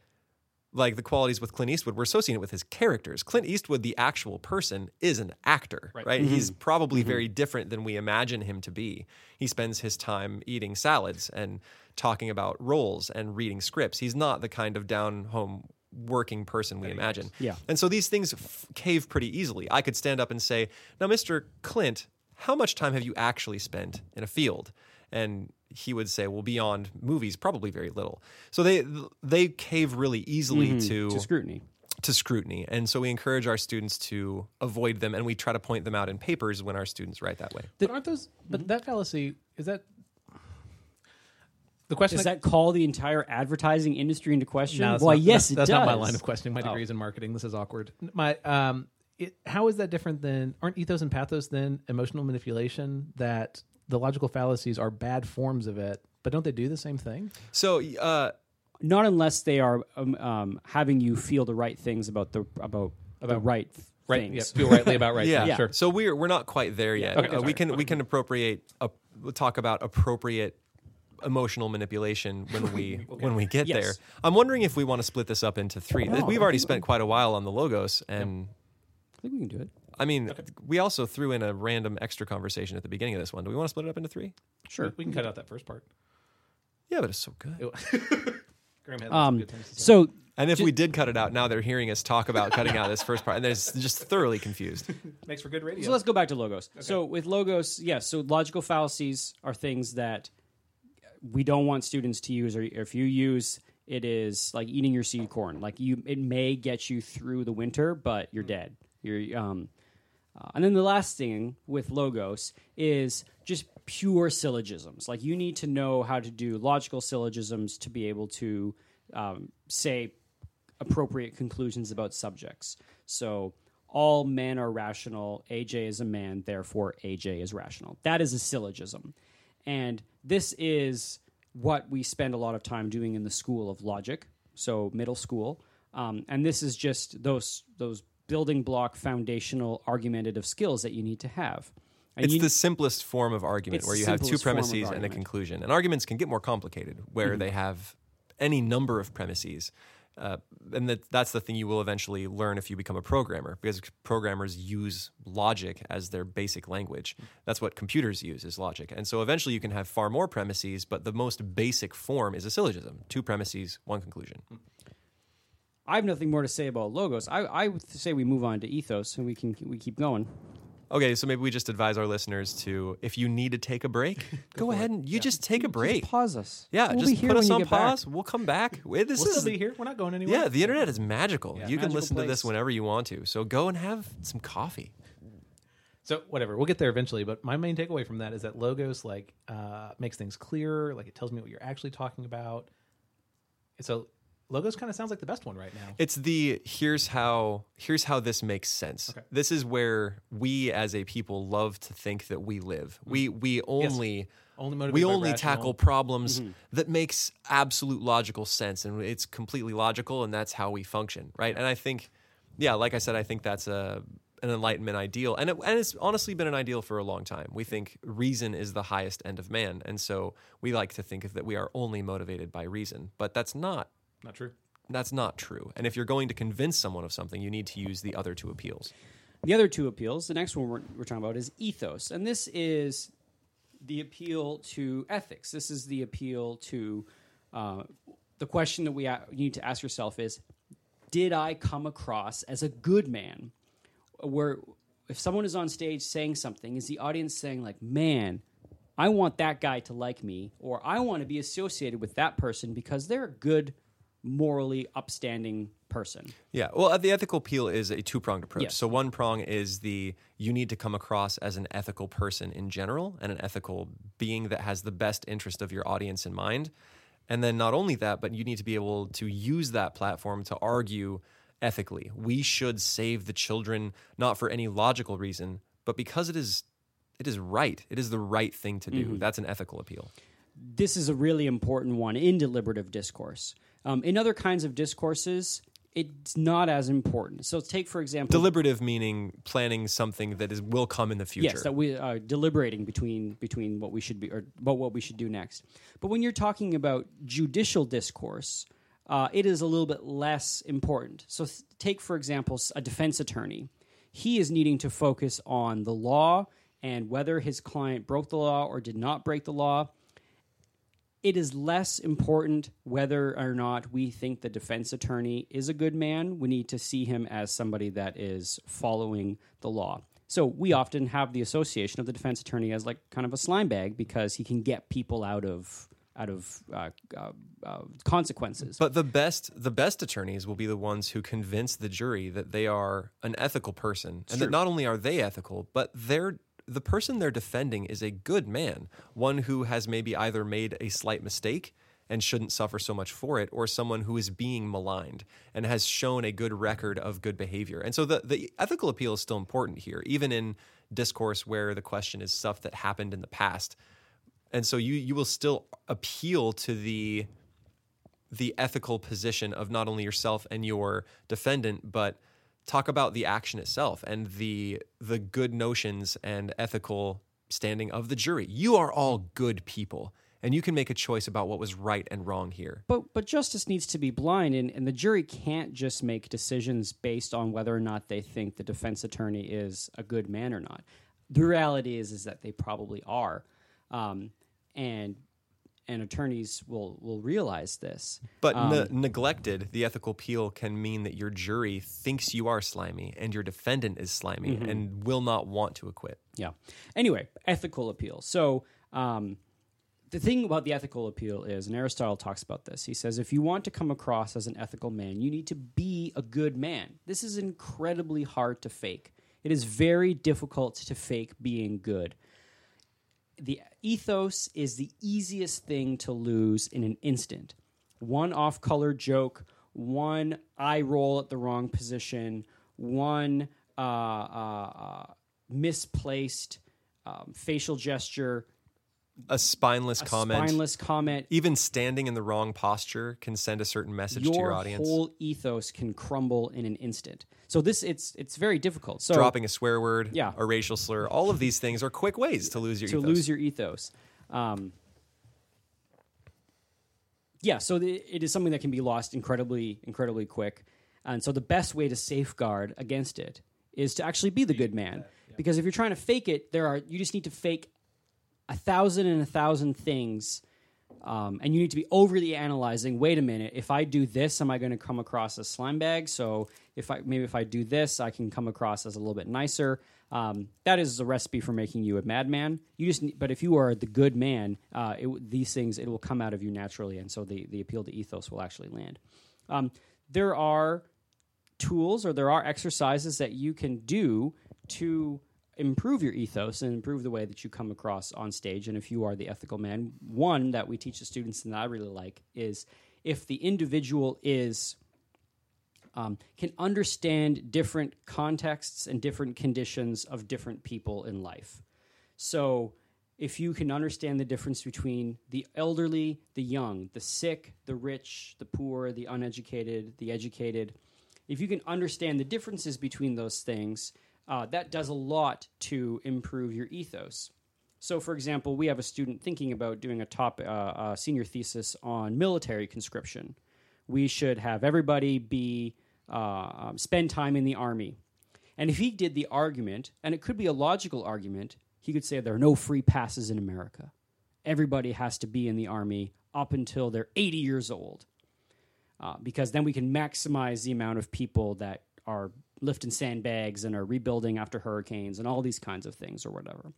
Speaker 2: like the qualities with Clint Eastwood. We're associating it with his characters. Clint Eastwood, the actual person, is an actor, right? Mm-hmm. He's probably mm-hmm. very different than we imagine him to be. He spends his time eating salads and talking about roles and reading scripts. He's not the kind of down home working person we imagine.
Speaker 1: Yeah.
Speaker 2: And so these things f- cave pretty easily. I could stand up and say, "Now, Mr. Clint, how much time have you actually spent in a field?" And he would say, "Well, beyond movies, probably very little." So they they cave really easily mm-hmm. to
Speaker 1: to scrutiny.
Speaker 2: to scrutiny, and so we encourage our students to avoid them, and we try to point them out in papers when our students write that way.
Speaker 3: But aren't those? But that fallacy is that. The question
Speaker 1: Does that call the entire advertising industry into question?
Speaker 3: No,
Speaker 1: Why,
Speaker 3: not-
Speaker 1: yes,
Speaker 3: that's,
Speaker 1: it
Speaker 3: that's
Speaker 1: does.
Speaker 3: not my line of questioning. My
Speaker 1: Oh.
Speaker 3: degrees in marketing. This is awkward. My um, it, how is that different than aren't ethos and pathos then emotional manipulation? That the logical fallacies are bad forms of it, but don't they do the same thing?
Speaker 2: So, uh,
Speaker 1: Not unless they are um, um, having you feel the right things about the about the
Speaker 3: About-
Speaker 1: right
Speaker 3: right.
Speaker 1: things.
Speaker 3: Yeah, feel rightly about right.
Speaker 2: yeah,
Speaker 3: things, Sure.
Speaker 2: So we're we're not quite there yet.
Speaker 3: Okay,
Speaker 2: Uh,
Speaker 3: sorry.
Speaker 2: we can we can appropriate uh, talk about appropriate emotional manipulation when we when we get
Speaker 1: Yes.
Speaker 2: there. I'm wondering if we want to split this up into three.
Speaker 1: No,
Speaker 2: We've
Speaker 1: I
Speaker 2: already
Speaker 1: think-
Speaker 2: spent quite a while on the logos, and
Speaker 1: I think we can do it.
Speaker 2: I mean, we also threw in a random extra conversation at the beginning of this one. Do we want to split it up into three?
Speaker 1: Sure.
Speaker 3: We, we can cut out that first part.
Speaker 2: Yeah, but it's so good.
Speaker 3: Graham had
Speaker 1: Um,
Speaker 3: good things to say.
Speaker 1: so
Speaker 2: And if we did cut it out, now they're hearing us talk about cutting out this first part, and they're just thoroughly confused.
Speaker 3: makes for good radio.
Speaker 1: So let's go back to logos. So with logos, yes. so logical fallacies are things that we don't want students to use, or if you use, it is like eating your seed corn. Like you, it may get you through the winter, but you're dead. You're um, uh, and then the last thing with logos is just pure syllogisms. Like you need to know how to do logical syllogisms to be able to um, say appropriate conclusions about subjects. So all men are rational. AJ is a man, therefore AJ is rational. That is a syllogism. And this is what we spend a lot of time doing in the school of logic, so middle school. Um, and this is just those those building block foundational argumentative skills that you need to have. And
Speaker 2: It's the simplest form of argument where you have two
Speaker 1: simplest form of
Speaker 2: premises and a conclusion. And arguments can get more complicated where they have any number of premises. Uh, and that, that's the thing you will eventually learn if you become a programmer because programmers use logic as their basic language. That's what computers use is logic. And so eventually you can have far more premises, but the most basic form is a syllogism two premises, one conclusion.
Speaker 1: I have nothing more to say about logos. I, I would say we move on to ethos and we can we keep going.
Speaker 2: Okay, so maybe we just advise our listeners to if you need to take a break, go, ahead and you just take a break.
Speaker 1: Pause us.
Speaker 2: Yeah,
Speaker 1: We'll be
Speaker 2: just
Speaker 1: here
Speaker 2: put
Speaker 1: when
Speaker 2: us
Speaker 1: you
Speaker 2: on
Speaker 1: get back.
Speaker 2: pause. We'll come back. Wait, This
Speaker 3: we'll
Speaker 2: is
Speaker 3: still be here. We're not going anywhere.
Speaker 2: yeah. The internet is magical. you can
Speaker 1: magical
Speaker 2: listen to this
Speaker 1: place.
Speaker 2: whenever you want to. So go and have some coffee.
Speaker 3: So whatever, we'll get there eventually. But my main takeaway from that is that logos like uh, makes things clearer. Like it tells me what you're actually talking about. So logos kind of sounds like the best one right now.
Speaker 2: It's the here's how here's how this makes sense.
Speaker 3: Okay.
Speaker 2: This is where we as a people love to think that we live. We mm-hmm. we only
Speaker 3: Only
Speaker 2: we only
Speaker 3: rational-
Speaker 2: tackle problems mm-hmm. that makes absolute logical sense and it's completely logical and that's how we function, right? And I think yeah, like I said I think that's a an enlightenment ideal and it, and it's honestly been an ideal for a long time. We think reason is the highest end of man and so we like to think of that we are only motivated by reason, but that's not
Speaker 3: Not true.
Speaker 2: that's not true. And if you're going to convince someone of something, you need to use the other two appeals.
Speaker 1: The other two appeals, the next one we're, we're talking about is ethos. And this is the appeal to ethics. This is the appeal to uh, the question that we a- you need to ask yourself is Did I come across as a good man? Where if someone is on stage saying something, is the audience saying, like, man, I want that guy to like me, or I want to be associated with that person because they're a good, morally upstanding person?
Speaker 2: Yeah. Well, uh, the ethical appeal is a two pronged approach.
Speaker 1: Yes.
Speaker 2: So, one prong is the you need to come across as an ethical person in general and an ethical being that has the best interest of your audience in mind. And then, not only that, but you need to be able to use that platform to argue ethically. We should save the children not for any logical reason, but because it is. It is right. It is the right thing to do. That's an ethical appeal.
Speaker 1: this is a really important one in deliberative discourse. Um, in other kinds of discourses, it's not as important. So, take for example,
Speaker 2: Deliberative meaning planning something that is will come in the future.
Speaker 1: yes, that we are deliberating between between what we should be or about what we should do next. But when you're talking about judicial discourse, uh, it is a little bit less important. So, th- take for example a defense attorney. He is needing to focus on the law and whether his client broke the law or did not break the law. It is less important whether or not we think the defense attorney is a good man. We need to see him as somebody that is following the law. So we often have the association of the defense attorney as like kind of a slime bag because he can get people out of out of uh, uh, uh, consequences.
Speaker 2: But the best the best attorneys will be the ones who convince the jury that they are an ethical person and that not only are they ethical, but they're the person they're defending is a good man, one who has maybe either made a slight mistake and shouldn't suffer so much for it, or someone who is being maligned and has shown a good record of good behavior. And so the, the ethical appeal is still important here, even in discourse where the question is stuff that happened in the past. And so you you will still appeal to the the ethical position of not only yourself and your defendant, but talk about the action itself and the the good notions and ethical standing of the jury. You are all good people, and you can make a choice about what was right and wrong here.
Speaker 1: But but justice needs to be blind, and, and the jury can't just make decisions based on whether or not they think the defense attorney is a good man or not. The reality is is that they probably are, um, and and attorneys will will realize this.
Speaker 2: But ne- neglected, the ethical appeal can mean that your jury thinks you are slimy and your defendant is slimy and will not want to acquit.
Speaker 1: Yeah. Anyway, ethical appeal. So um, the thing about the ethical appeal is, and Aristotle talks about this. He says, if you want to come across as an ethical man, you need to be a good man. This is incredibly hard to fake. It is very difficult to fake being good. The ethos is the easiest thing to lose in an instant. One off color joke, one eye roll at the wrong position, one uh, uh, uh, misplaced um, facial gesture,
Speaker 2: A spineless
Speaker 1: a
Speaker 2: comment,
Speaker 1: spineless comment.
Speaker 2: even standing in the wrong posture can send a certain message
Speaker 1: Your
Speaker 2: to your audience.
Speaker 1: Your whole ethos can crumble in an instant. So this it's it's very difficult. So
Speaker 2: Dropping a swear word,
Speaker 1: Yeah.
Speaker 2: a racial slur, all of these things are quick ways to lose your
Speaker 1: to
Speaker 2: ethos.
Speaker 1: lose your ethos. Um, yeah, so the, it is something that can be lost incredibly, incredibly quick. And so the best way to safeguard against it is to actually be the good man. Because if you're trying to fake it, there are you just need to fake a thousand and a thousand things. Um, and you need to be overly analyzing. Wait a minute. If I do this, am I going to come across as slime bag? So if I maybe if I do this, I can come across as a little bit nicer. Um, that is a recipe for making you a madman. You just, need, but if you are the good man, uh, it, these things it will come out of you naturally, and so the the appeal to ethos will actually land. Um, there are tools or there are exercises that you can do to improve your ethos and improve the way that you come across on stage. And if you are the ethical man, one that we teach the students and that I really like is if the individual is um, can understand different contexts and different conditions of different people in life. So, if you can understand the difference between the elderly, the young, the sick, the rich, the poor, the uneducated, the educated, if you can understand the differences between those things, uh, that does a lot to improve your ethos. So, for example, we have a student thinking about doing a top uh, senior thesis on military conscription. We should have everybody be uh, um, spend time in the army. And if he did the argument, and it could be a logical argument, he could say there are no free passes in America. Everybody has to be in the army up until they're 80 years old, uh, because then we can maximize the amount of people that are lifting sandbags and are rebuilding after hurricanes and all these kinds of things or whatever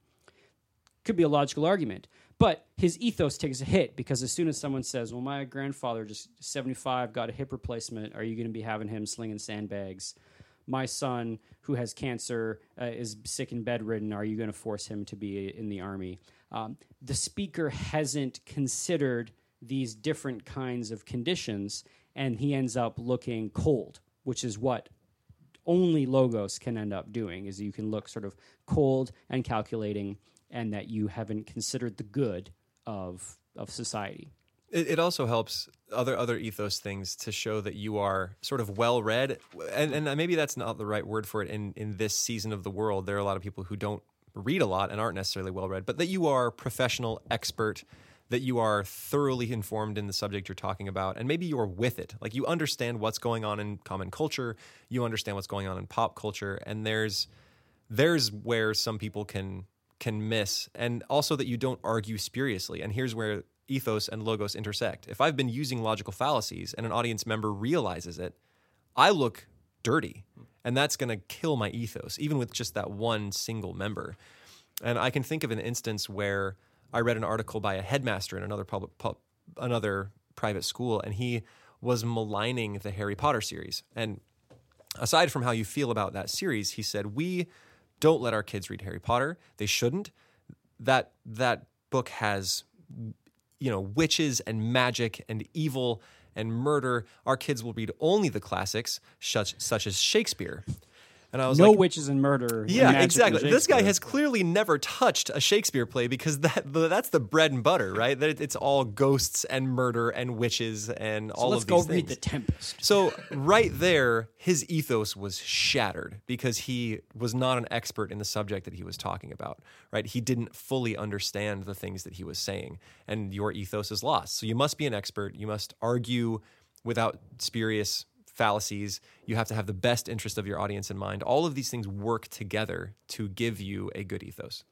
Speaker 1: could be a logical argument. But his ethos takes a hit because as soon as someone says, "Well, my grandfather just 75 got a hip replacement, are you going to be having him slinging sandbags?" My son, who has cancer, uh, is sick and bedridden. Are you going to force him to be in the army? Um, the speaker hasn't considered these different kinds of conditions, and he ends up looking cold, which is what only logos can end up doing. Is you can look sort of cold and calculating and that you haven't considered the good of of society.
Speaker 2: It, it also helps other other ethos things to show that you are sort of well read, and and maybe that's not the right word for it in in this season of the world. There are a lot of people who don't read a lot and aren't necessarily well read, but that you are professional, expert, that you are thoroughly informed in the subject you're talking about, and maybe you're with it. Like you understand what's going on in common culture, you understand what's going on in pop culture, and there's there's where some people can can miss, and also that you don't argue spuriously. And here's where ethos and logos intersect. If I've been using logical fallacies and an audience member realizes it, I look dirty, and that's going to kill my ethos, even with just that one single member. And I can think of an instance where I read an article by a headmaster in another public, pub, another private school, and he was maligning the Harry Potter series. And aside from how you feel about that series, he said we don't let our kids read Harry Potter. They shouldn't. That that book has you know witches and magic and evil and murder. Our kids will read only the classics, such such as Shakespeare. And I was
Speaker 1: no
Speaker 2: like,
Speaker 1: witches and murder.
Speaker 2: Yeah, exactly. This guy has clearly never touched a Shakespeare play because that that's the bread and butter, right? That it's all ghosts and murder and witches and
Speaker 1: So
Speaker 2: all of these things.
Speaker 1: let's go read the Tempest.
Speaker 2: So right there, his ethos was shattered because he was not an expert in the subject that he was talking about. Right? He didn't fully understand the things that he was saying, and your ethos is lost. So you must be an expert. You must argue without spurious fallacies. You have to have the best interest of your audience in mind. All of these things work together to give you a good ethos.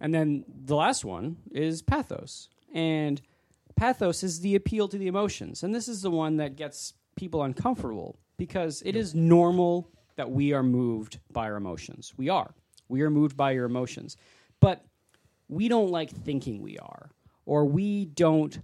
Speaker 1: And then the last one is pathos. And pathos is the appeal to the emotions. And this is the one that gets people uncomfortable because it is normal that we are moved by our emotions. We are. We are moved by your emotions. But we don't like thinking we are, or we don't.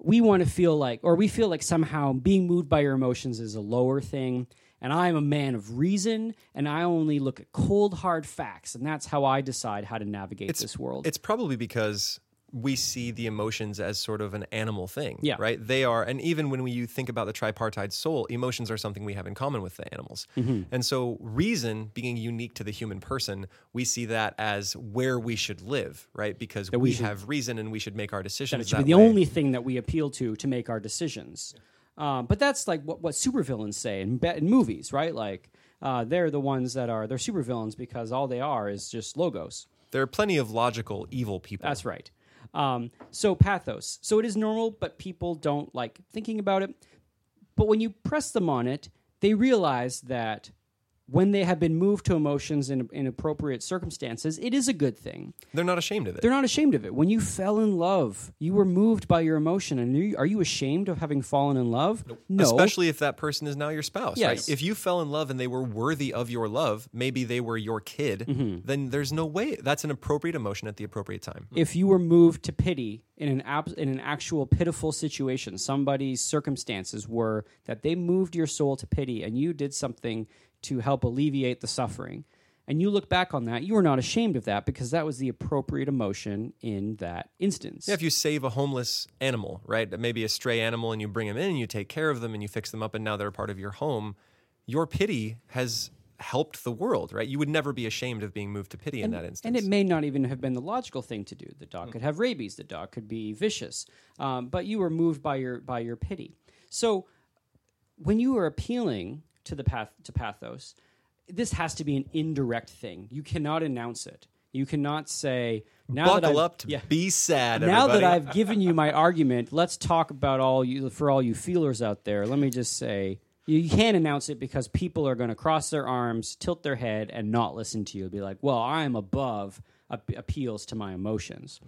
Speaker 1: We want to feel like, or we feel like somehow being moved by your emotions is a lower thing. And I'm a man of reason, and I only look at cold, hard facts, and that's how I decide how to navigate this world.
Speaker 2: It's probably because we see the emotions as sort of an animal thing,
Speaker 1: Yeah.
Speaker 2: right? They are, and even when we you think about the tripartite soul, emotions are something we have in common with the animals.
Speaker 1: Mm-hmm.
Speaker 2: And so, reason being unique to the human person, we see that as where we should live, right? Because we,
Speaker 1: we should-
Speaker 2: have reason and we should make our
Speaker 1: that
Speaker 2: decisions.
Speaker 1: it should
Speaker 2: that
Speaker 1: be the
Speaker 2: way.
Speaker 1: only thing that we appeal to to make our decisions. Um, but that's like what, what supervillains say in, in movies, right? Like uh, they're the ones that are they're supervillains because all they are is just logos.
Speaker 2: There are plenty of logical evil people.
Speaker 1: That's right. Um, so pathos. So it is normal, but people don't like thinking about it. But when you press them on it, they realize that when they have been moved to emotions in, in appropriate circumstances, it is a good thing.
Speaker 2: They're not ashamed of it.
Speaker 1: They're not ashamed of it. When you fell in love, you were moved by your emotion. And are you, are you ashamed of having fallen in love? No.
Speaker 2: Especially if that person is now your spouse,
Speaker 1: Yes.
Speaker 2: right? If you fell in love and they were worthy of your love, maybe they were your kid,
Speaker 1: Mm-hmm.
Speaker 2: then there's no way. That's an appropriate emotion at the appropriate time.
Speaker 1: if you were moved to pity in an ab- in an actual pitiful situation, somebody's circumstances were that they moved your soul to pity, and you did something to help alleviate the suffering, and you look back on that, you are not ashamed of that because that was the appropriate emotion in that instance.
Speaker 2: Yeah, if you save a homeless animal, right? Maybe a stray animal and you bring them in and you take care of them and you fix them up and now they're a part of your home, your pity has helped the world, right? You would never be ashamed of being moved to pity in that instance.
Speaker 1: And it may not even have been the logical thing to do. The dog could have rabies. The dog could be vicious. Um, but you were moved by your by your pity. So when you are appealing to the path to pathos, this has to be an indirect thing. You cannot announce it. You cannot say now that I've-
Speaker 2: up to
Speaker 1: yeah.
Speaker 2: be sad.
Speaker 1: Now that. I've given you my argument, let's talk about all you for all you feelers out there. Let me just say you, can't announce it because people are going to cross their arms, tilt their head, and not listen to you. Be like, "Well, I am above ap- appeals to my emotions."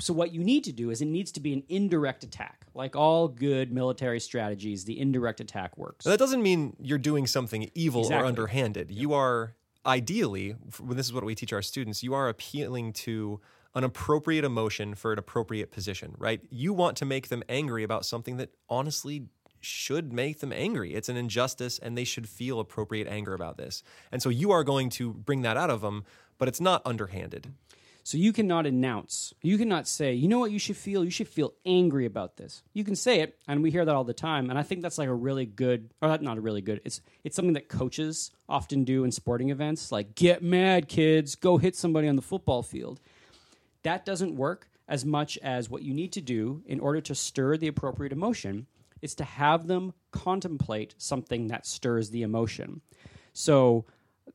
Speaker 1: So what you need to do is it needs to be an indirect attack. Like all good military strategies, the indirect attack works.
Speaker 2: that doesn't mean you're doing something evil or
Speaker 1: Exactly.
Speaker 2: underhanded. You are ideally, when this is what we teach our students, you are appealing to an appropriate emotion for an appropriate position, right? You want to make them angry about something that honestly should make them angry. It's an injustice and they should feel appropriate anger about this. And so you are going to bring that out of them, but it's not underhanded.
Speaker 1: So you cannot announce. You cannot say, you know what you should feel? You should feel angry about this. You can say it, and we hear that all the time. And I think that's like a really good, or not a really good. It's it's something that coaches often do in sporting events, like get mad, kids, go hit somebody on the football field. That doesn't work as much as what you need to do in order to stir the appropriate emotion is to have them contemplate something that stirs the emotion. So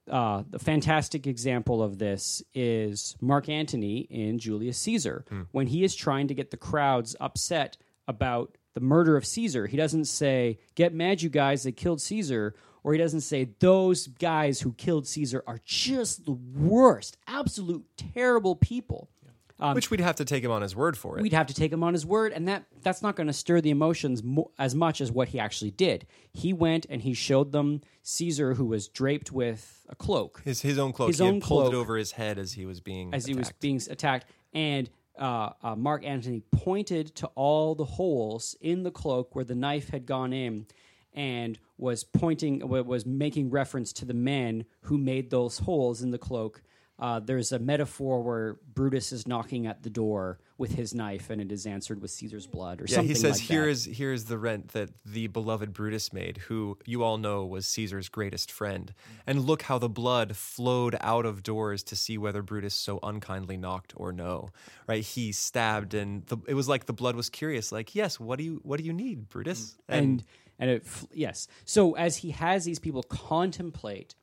Speaker 1: uh, the fantastic example of this is Mark Antony in Julius Caesar. When he is trying to get the crowds upset about the murder of Caesar, he doesn't say, Get mad, you guys, they killed Caesar. Or he doesn't say, Those guys who killed Caesar are just the worst, absolute terrible people.
Speaker 2: Which we'd have to take him on his word for it.
Speaker 1: We'd have to take him on his word, and that that's not going to stir the emotions mo- as much as what he actually did. He went and he showed them Caesar, who was draped with a cloak
Speaker 2: his his own cloak.
Speaker 1: His
Speaker 2: he
Speaker 1: own
Speaker 2: had pulled
Speaker 1: cloak.
Speaker 2: it over his head as he was being
Speaker 1: as he was
Speaker 2: attacked.
Speaker 1: being attacked, and uh, uh, Mark Antony pointed to all the holes in the cloak where the knife had gone in, and was pointing wa- was making reference to the men who made those holes in the cloak uh, there's a metaphor where Brutus is knocking at the door with his knife, and it is answered with Caesar's blood, or
Speaker 2: Yeah,
Speaker 1: something Yeah,
Speaker 2: he says,
Speaker 1: like
Speaker 2: "Here
Speaker 1: that.
Speaker 2: is here is the rent that the beloved Brutus made, who you all know was Caesar's greatest friend. And look how the blood flowed out of doors to see whether Brutus so unkindly knocked or no. Right? He stabbed, and the, it was like the blood was curious. Like, yes, what do you what do you need, Brutus?
Speaker 1: and and it, yes. So as he has these people contemplate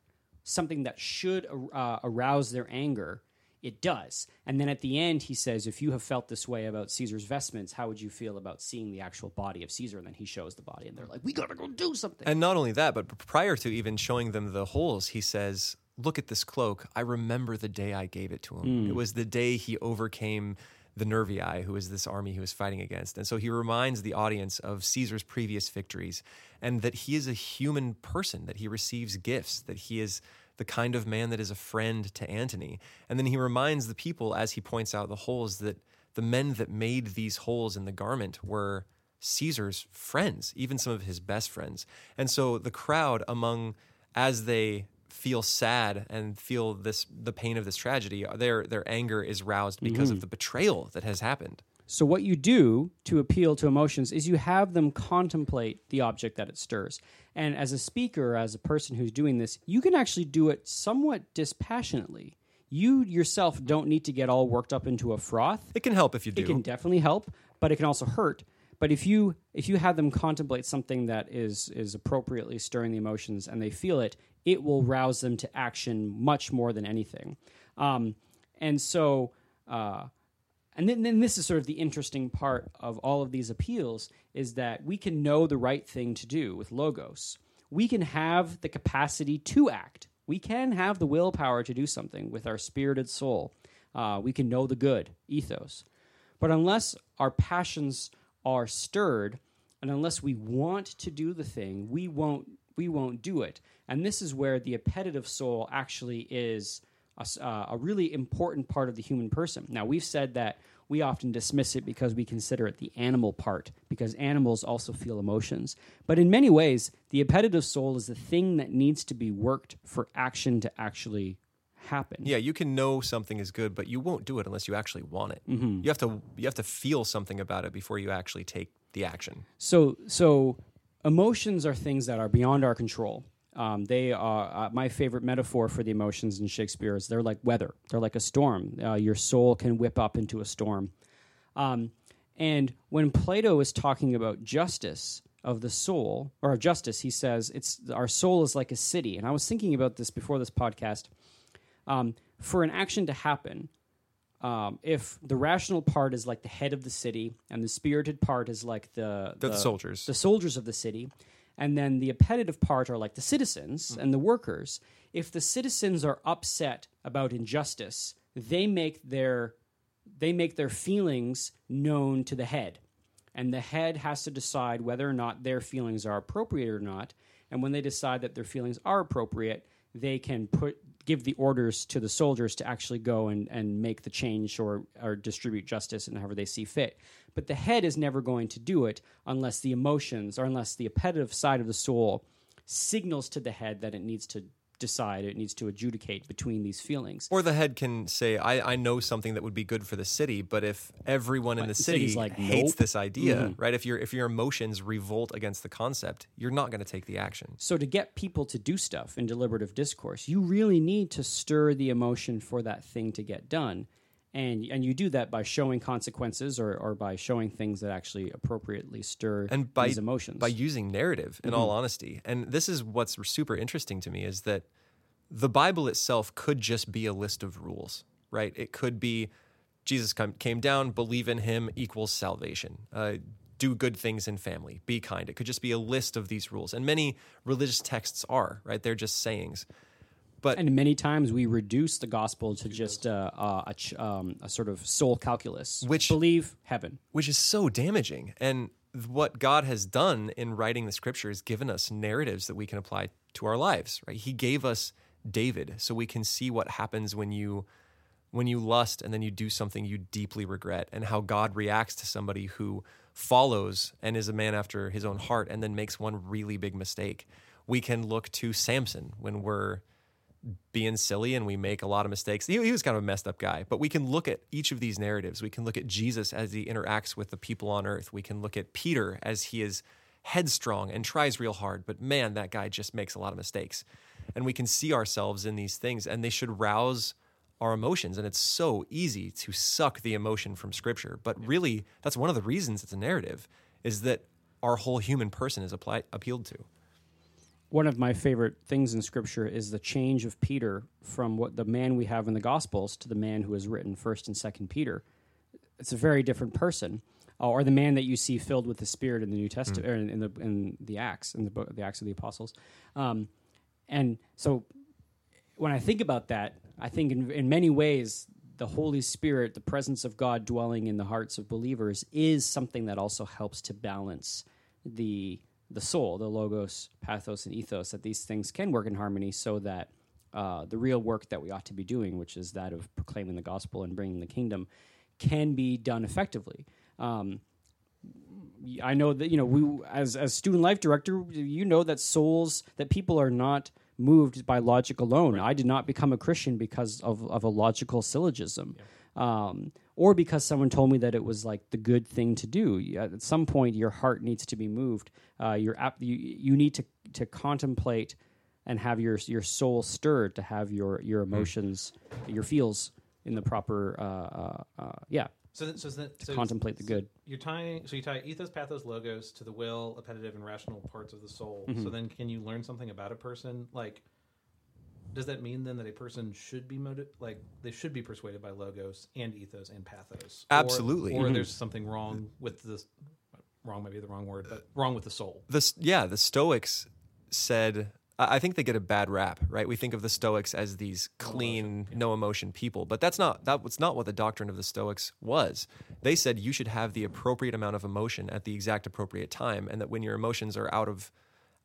Speaker 1: something that should uh, arouse their anger, it does. And then at the end, he says, "If you have felt this way about Caesar's vestments, how would you feel about seeing the actual body of Caesar?" And then he shows the body, and they're like, "We gotta go do something."
Speaker 2: And not only that, but prior to even showing them the holes, he says, Look at this cloak. I remember the day I gave it to him. It was the day he overcame the Nervii, who is this army he was fighting against. And so he reminds the audience of Caesar's previous victories and that he is a human person, that he receives gifts, that he is the kind of man that is a friend to Antony. And then he reminds the people, as he points out the holes, that the men that made these holes in the garment were Caesar's friends, even some of his best friends. And so the crowd among as they feel sad and feel this the pain of this tragedy, their their anger is roused because of mm-hmm. the betrayal that has happened.
Speaker 1: So what you do to appeal to emotions is you have them contemplate the object that it stirs. And as a speaker, as a person who's doing this, you can actually do it somewhat dispassionately. You yourself don't need to get all worked up into a froth.
Speaker 2: It can help if you do.
Speaker 1: It can definitely help, but it can also hurt. But if you if you have them contemplate something that is is appropriately stirring the emotions and they feel it, it will rouse them to action much more than anything. Um, and so, uh, and then, then this is sort of the interesting part of all of these appeals is that we can know the right thing to do with logos. We can have the capacity to act. We can have the willpower to do something with our spirited soul. Uh, we can know the good ethos. But unless our passions are stirred, and unless we want to do the thing, we won't we won't do it. And this is where the appetitive soul actually is a, uh, a really important part of the human person. Now we've said that we often dismiss it because we consider it the animal part, because animals also feel emotions. But in many ways, the appetitive soul is the thing that needs to be worked for action to actually happen.
Speaker 2: Yeah, you can know something is good, but you won't do it unless you actually want it. You have to you have to feel something about it before you actually take the action.
Speaker 1: So, so emotions are things that are beyond our control. Um, they are uh, my favorite metaphor for the emotions in Shakespeare is they're like weather. They're like a storm. Uh, your soul can whip up into a storm. Um, and when Plato is talking about justice of the soul or of justice, he says it's our soul is like a city. And I was thinking about this before this podcast. Um, for an action to happen, um, if the rational part is like the head of the city and the spirited part is like the
Speaker 2: The soldiers.
Speaker 1: the soldiers of the city and then the appetitive part are like the citizens and the workers if the citizens are upset about injustice they make their they make their feelings known to the head. And the head has to decide whether or not their feelings are appropriate or not. And when they decide that their feelings are appropriate they can put give the orders to the soldiers to actually go and, and make the change or, or distribute justice and however they see fit. But the head is never going to do it unless the emotions or unless the appetitive side of the soul signals to the head that it needs to decide, it needs to adjudicate between these feelings.
Speaker 2: Or the head can say, I, I know something that would be good for the city, but if everyone in the
Speaker 1: the
Speaker 2: city
Speaker 1: like,
Speaker 2: hates
Speaker 1: "Nope." Mm-hmm.
Speaker 2: this idea, right? If your if your emotions revolt against the concept, you're not going to take the action.
Speaker 1: So to get people to do stuff in deliberative discourse, you really need to stir the emotion for that thing to get done. And and you do that by showing consequences or, or by showing things that actually appropriately stir
Speaker 2: and by
Speaker 1: these emotions.
Speaker 2: by using narrative in
Speaker 1: Mm-hmm.
Speaker 2: all honesty. And this is what's super interesting to me is that the bible itself could just be a list of rules right? It could be jesus come, came down believe in him equals salvation. Uh, do good things in family be kind. It could just be a list of these rules. And many religious texts are right? They're just sayings but
Speaker 1: and many times we reduce the gospel to just uh, uh, a, ch- um, a sort of soul calculus,
Speaker 2: Which-
Speaker 1: believe heaven.
Speaker 2: which is so damaging. And what God has done in writing the scripture is given us narratives that we can apply to our lives, right? He gave us David so we can see what happens when you when you lust and then you do something you deeply regret and how God reacts to somebody who follows and is a man after his own heart and then makes one really big mistake. We can look to Samson when we're being silly and we make a lot of mistakes. He, he was kind of a messed up guy, but we can look at each of these narratives. We can look at Jesus as he interacts with the people on earth. We can look at Peter as he is headstrong and tries real hard, but man, that guy just makes a lot of mistakes. And we can see ourselves in these things, and they should rouse our emotions. And it's so easy to suck the emotion from Scripture, but really, that's one of the reasons it's a narrative, is that our whole human person is applied, appealed to.
Speaker 1: One of my favorite things in Scripture is the change of Peter from what the man we have in the Gospels to the man who has written First and Second Peter. It's a very different person uh, or the man that you see filled with the Spirit in the New Testament, or in, in the in the Acts, in the book, of the Acts of the Apostles. Um, and so, when I think about that, I think in, in many ways the Holy Spirit, the presence of God dwelling in the hearts of believers, is something that also helps to balance the the soul, the logos, pathos, and ethos. That these things can work in harmony, so that uh, the real work that we ought to be doing, which is that of proclaiming the gospel and bringing the kingdom, can be done effectively. Um, I know that you know we as as student life director, you know that souls that people are not moved by logic alone. I did not become a Christian because of of a logical syllogism. Um, or because someone told me that it was like the good thing to do. At some point, your heart needs to be moved. Uh, your ap- you, you need to to contemplate and have your your soul stirred to have your your emotions, your feels in the proper uh, uh, uh, yeah
Speaker 3: So, th- so, th- so
Speaker 1: contemplate the good.
Speaker 3: You're tying, so you tie ethos, pathos, logos to the will, appetitive, and rational parts of the soul.
Speaker 1: Mm-hmm.
Speaker 3: So then, can you learn something about a person? Like, does that mean then that a person should be motive, like they should be persuaded by logos and ethos and pathos? Or-
Speaker 2: Absolutely.
Speaker 3: Or,
Speaker 2: Mhm.
Speaker 3: there's something wrong with this. Wrong might be the wrong word, but wrong with the soul.
Speaker 2: the yeah the stoics said i I think they get a bad rap right we think of the stoics as these clean no emotion people but that's not that was not what the doctrine of the stoics was they said you should have the appropriate amount of emotion at the exact appropriate time and that when your emotions are out of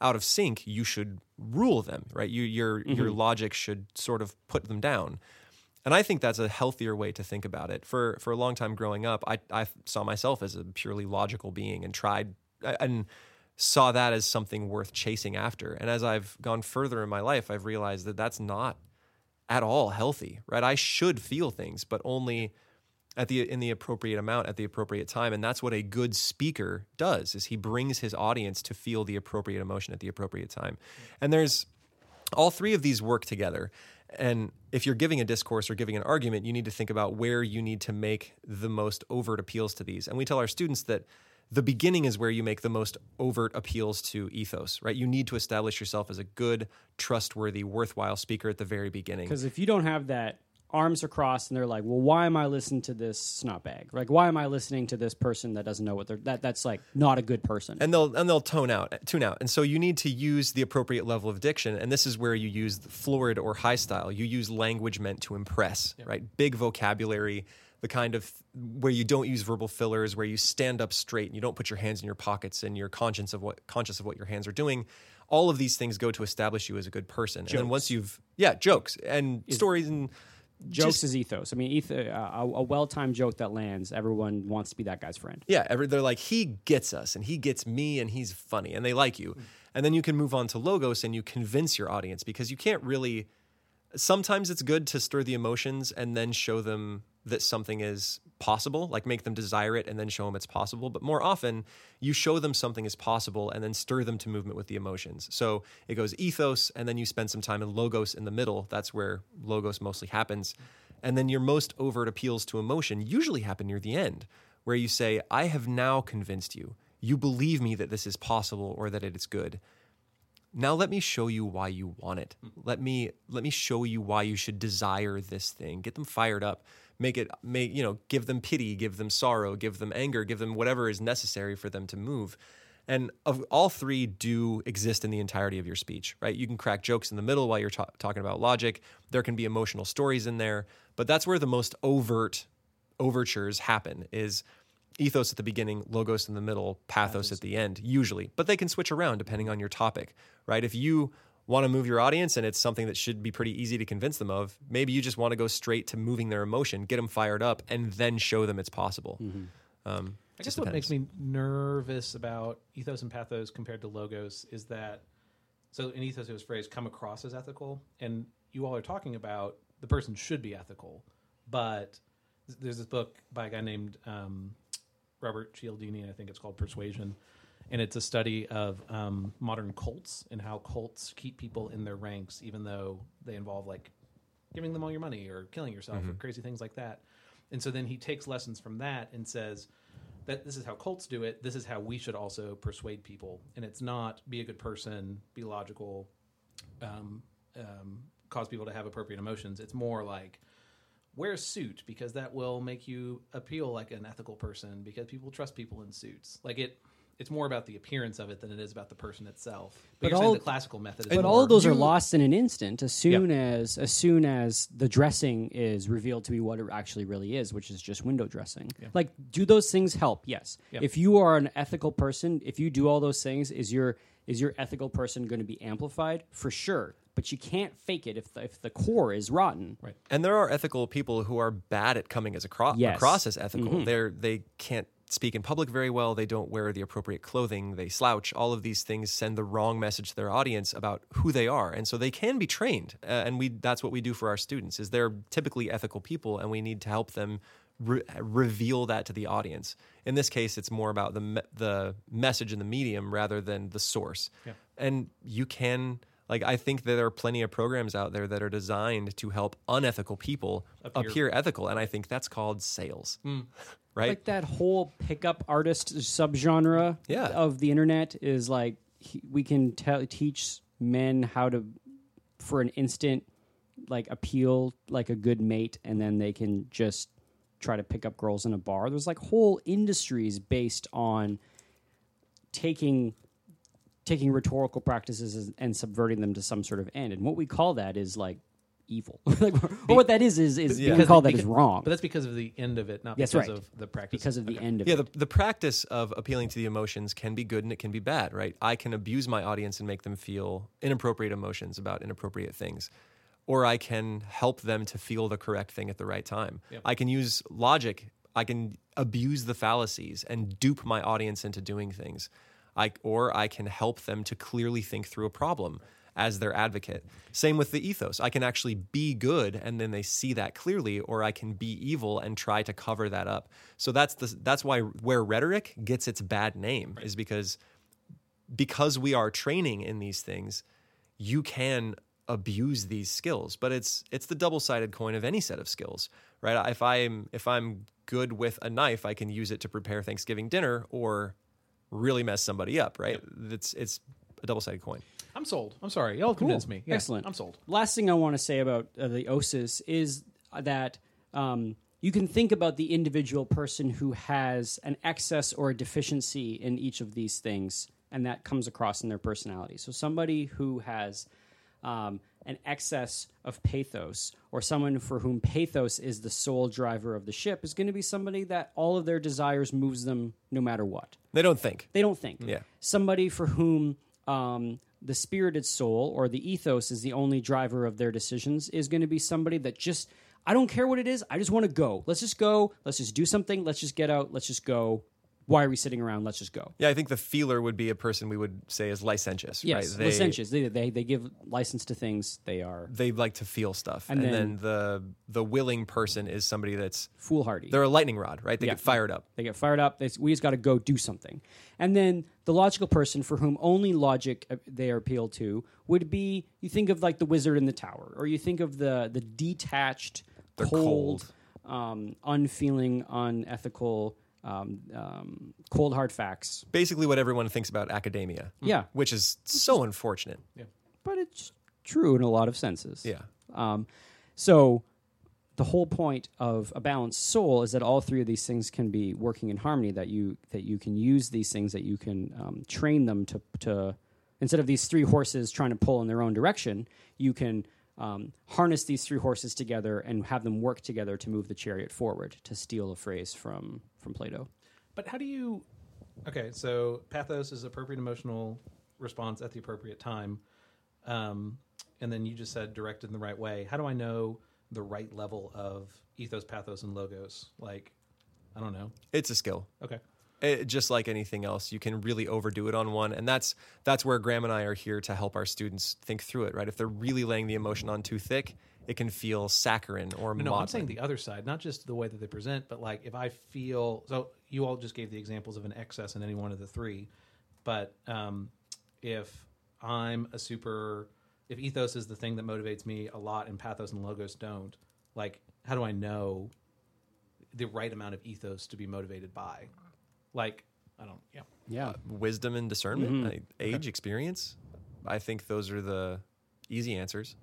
Speaker 2: out of sync you should rule them right you your your mm-hmm. logic should sort of put them down and I think that's a healthier way to think about it. For for a long time growing up, I I saw myself as a purely logical being and tried and saw that as something worth chasing after. And as I've gone further in my life, I've realized that that's not at all healthy, right? I should feel things, but only at the in the appropriate amount at the appropriate time and that's what a good speaker does is he brings his audience to feel the appropriate emotion at the appropriate time. And there's all three of these work together. And if you're giving a discourse or giving an argument, you need to think about where you need to make the most overt appeals to these. And we tell our students that the beginning is where you make the most overt appeals to ethos, right? You need to establish yourself as a good, trustworthy, worthwhile speaker at the very beginning.
Speaker 1: Because if you don't have that, arms are crossed, and they're like, "Well, why am I listening to this snot bag? Like, why am I listening to this person that doesn't know what they're that that's like not a good person?"
Speaker 2: and they'll and they'll tone out tune out. And so you need to use the appropriate level of diction. And this is where you use the florid or high style. You use language meant to impress right? Big vocabulary the kind of where you don't use verbal fillers where you stand up straight and you don't put your hands in your pockets and you're conscious of what conscious of what your hands are doing. All of these things go to establish you as a good person. And then once you've yeah jokes and stories and
Speaker 1: Jokes
Speaker 2: just-
Speaker 1: is ethos. I mean, eth- uh, a, a well-timed joke that lands, everyone wants to be that guy's friend.
Speaker 2: Yeah, every, they're like, he gets us and he gets me and he's funny and they like you. And then you can move on to logos and you convince your audience because you can't really. Sometimes it's good to stir the emotions and then show them that something is possible, like make them desire it and then show them it's possible. But more often, you show them something is possible and then stir them to movement with the emotions. So it goes ethos and then you spend some time in logos in the middle. That's where logos mostly happens. And then your most overt appeals to emotion usually happen near the end, where you say, I have now convinced you. You believe me that this is possible or that it is good. Now let me show you why you want it. Let me let me show you why you should desire this thing. Get them fired up. Make it make you know, give them pity, give them sorrow, give them anger, give them whatever is necessary for them to move. And of all three do exist in the entirety of your speech, right? You can crack jokes in the middle while you're ta- talking about logic. There can be emotional stories in there, but that's where the most overt overtures happen is ethos at the beginning, logos in the middle, pathos at the end, usually. But they can switch around depending on your topic, right? If you want to move your audience and it's something that should be pretty easy to convince them of, maybe you just want to go straight to moving their emotion, get them fired up, and then show them it's possible. Um,
Speaker 3: I
Speaker 2: just
Speaker 3: guess what makes me nervous about ethos and pathos compared to logos is that So in ethos, it was phrased "come across as ethical," and you all are talking about the person should be ethical, but there's this book by a guy named um, Robert Cialdini, I think it's called Persuasion, and it's a study of um, modern cults and how cults keep people in their ranks, even though they involve like giving them all your money or killing yourself or crazy things like that. And so then he takes lessons from that and says that this is how cults do it. This is how we should also persuade people. And it's not be a good person, be logical, um, um, cause people to have appropriate emotions. It's more like wear a suit because that will make you appeal like an ethical person because people trust people in suits. Like it, it's more about the appearance of it than it is about the person itself. But,
Speaker 1: But
Speaker 3: you're
Speaker 1: all-
Speaker 3: the classical method is
Speaker 1: But
Speaker 3: more,
Speaker 1: all of those are lost in an instant as soon as as soon as the dressing is revealed to be what it actually really is, which is just window dressing. Like, do those things help? Yes.
Speaker 3: Yeah.
Speaker 1: If you are an ethical person, if you do all those things, is your is your ethical person going to be amplified? For sure. But you can't fake it if the, if the core is rotten.
Speaker 3: Right.
Speaker 2: And there are ethical people who are bad at coming as acro-
Speaker 1: Yes.
Speaker 2: across as ethical. They're they can't speak in public very well. They don't wear the appropriate clothing. They slouch. All of these things send the wrong message to their audience about who they are, and so they can be trained. Uh, and we that's what we do for our students. Is they're typically ethical people, and we need to help them. Re- reveal that to the audience. In this case, it's more about the me- the message and the medium rather than the source. And you can like I think that there are plenty of programs out there that are designed to help unethical people
Speaker 3: Appear-
Speaker 2: appear, ethical, and I think that's called sales, hmm. right?
Speaker 1: Like that whole pickup artist subgenre
Speaker 2: Yeah.
Speaker 1: of the internet is like he, we can tell teach men how to for an instant like appeal like a good mate and then they can just try to pick up girls in a bar there's like whole industries based on taking taking rhetorical practices and subverting them to some sort of end and what we call that is like evil like or what that is is is
Speaker 2: Yeah.
Speaker 1: we call that
Speaker 3: because-
Speaker 1: is wrong
Speaker 3: But that's because of the end of it, not
Speaker 1: That's
Speaker 3: because
Speaker 1: right.
Speaker 3: of the practice.
Speaker 1: because of the end of
Speaker 2: yeah,
Speaker 1: it
Speaker 2: the, the practice of appealing to the emotions can be good and it can be bad, right? I can abuse my audience and make them feel inappropriate emotions about inappropriate things. Or I can help them to feel the correct thing at the right time. I can use logic. I can abuse the fallacies and dupe my audience into doing things. I, or I can help them to clearly think through a problem as their advocate. Same with the ethos. I can actually be good and then they see that clearly or I can be evil and try to cover that up. So that's the that's why where rhetoric gets its bad name is because because we are training in these things, you can abuse these skills. But it's it's the double-sided coin of any set of skills, right? If I'm if I'm good with a knife, I can use it to prepare Thanksgiving dinner or really mess somebody up, right? It's it's a double-sided coin.
Speaker 3: I'm sold. I'm sorry. Y'all convinced me. Yeah,
Speaker 1: Excellent.
Speaker 3: I'm sold.
Speaker 1: Last thing I want to say about uh, the OSIS is that um, you can think about the individual person who has an excess or a deficiency in each of these things, and that comes across in their personality. So somebody who has um, an excess of pathos, or someone for whom pathos is the sole driver of the ship, is going to be somebody that all of their desires moves them no matter what.
Speaker 2: They don't think.
Speaker 1: They don't think.
Speaker 2: Yeah.
Speaker 1: Somebody for whom um, the spirited soul or the ethos is the only driver of their decisions is going to be somebody that just, I don't care what it is. I just want to go. Let's just go. Let's just do something. Let's just get out. Let's just go. Why are we sitting around? Let's just go.
Speaker 2: Yeah, I think the feeler would be a person we would say is licentious,
Speaker 1: Yes,
Speaker 2: right? They,
Speaker 1: licentious. They, they, they give license to things. They are
Speaker 2: They like to feel stuff.
Speaker 1: And
Speaker 2: And,
Speaker 1: then-
Speaker 2: then, the the willing person is somebody that's
Speaker 1: foolhardy.
Speaker 2: they're a lightning rod, right? They
Speaker 1: Yeah.
Speaker 2: get fired up.
Speaker 1: They get fired up. They, we just got to go do something. And then the logical person for whom only logic uh, they are appealed to would be you think of like the wizard in the tower, or you think of the the detached,
Speaker 2: They're
Speaker 1: cold, Um, unfeeling, unethical, um, um, cold hard facts.
Speaker 2: Basically what everyone thinks about academia.
Speaker 1: Yeah,
Speaker 2: Which is so unfortunate. Yeah.
Speaker 1: But it's true in a lot of senses.
Speaker 2: Yeah.
Speaker 1: Um, so the whole point of a balanced soul is that all three of these things can be working in harmony. That you that you can use these things that you can um, train them to to instead of these three horses trying to pull in their own direction, you can um, harness these three horses together and have them work together to move the chariot forward. To steal a phrase from from Plato.
Speaker 3: But how do you? Okay, so pathos is appropriate emotional response at the appropriate time, um, and then you just said directed in the right way. How do I know the right level of ethos, pathos, and logos? Like, I don't know.
Speaker 2: It's a skill.
Speaker 3: Okay,
Speaker 2: It, just like anything else, you can really overdo it on one, and that's that's where Graham and I are here to help our students think through it. Right? If they're really laying the emotion on too thick, it can feel saccharine or
Speaker 3: No, no, I'm saying the other side, not just the way that they present, but like if I feel so. You all just gave the examples of an excess in any one of the three, but um, if I'm a super, if ethos is the thing that motivates me a lot, and pathos and logos don't, like how do I know the right amount of ethos to be motivated by? Like I don't, yeah.
Speaker 1: Yeah.
Speaker 2: wisdom and discernment, like, age, experience. I think those are the easy answers.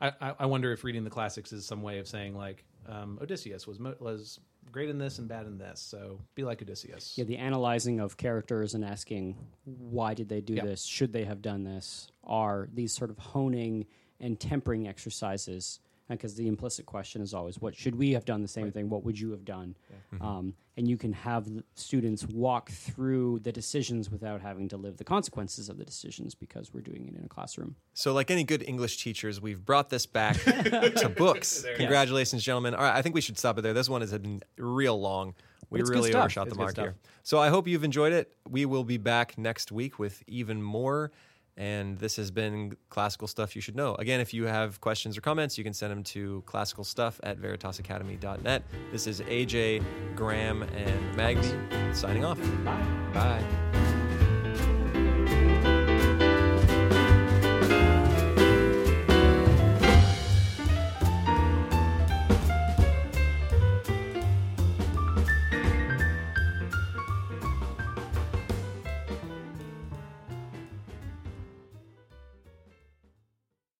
Speaker 3: I, I I wonder if reading the classics is some way of saying like um, Odysseus was mo- was great in this and bad in this, so be like Odysseus.
Speaker 1: Yeah, the analyzing of characters and asking why did they do
Speaker 3: Yeah.
Speaker 1: this? Should they have done this? Are these sort of honing and tempering exercises? Because the implicit question is always, what should we have done the same thing? What would you have done? Um, and you can have the students walk through the decisions without having to live the consequences of the decisions because we're doing it in a classroom.
Speaker 2: So, like any good English teachers, we've brought this back to books. Congratulations, gentlemen. All right, I think we should stop it there. This one has been real long. We
Speaker 3: it's
Speaker 2: really
Speaker 3: stuff.
Speaker 2: overshot the
Speaker 3: good
Speaker 2: mark here. So, I hope you've enjoyed it. We will be back next week with even more. And this has been classical stuff you should know. Again, if you have questions or comments, you can send them to classicalstuff at veritasacademy.net. This is AJ, Graham, and Mags signing off.
Speaker 3: Bye.
Speaker 2: Bye.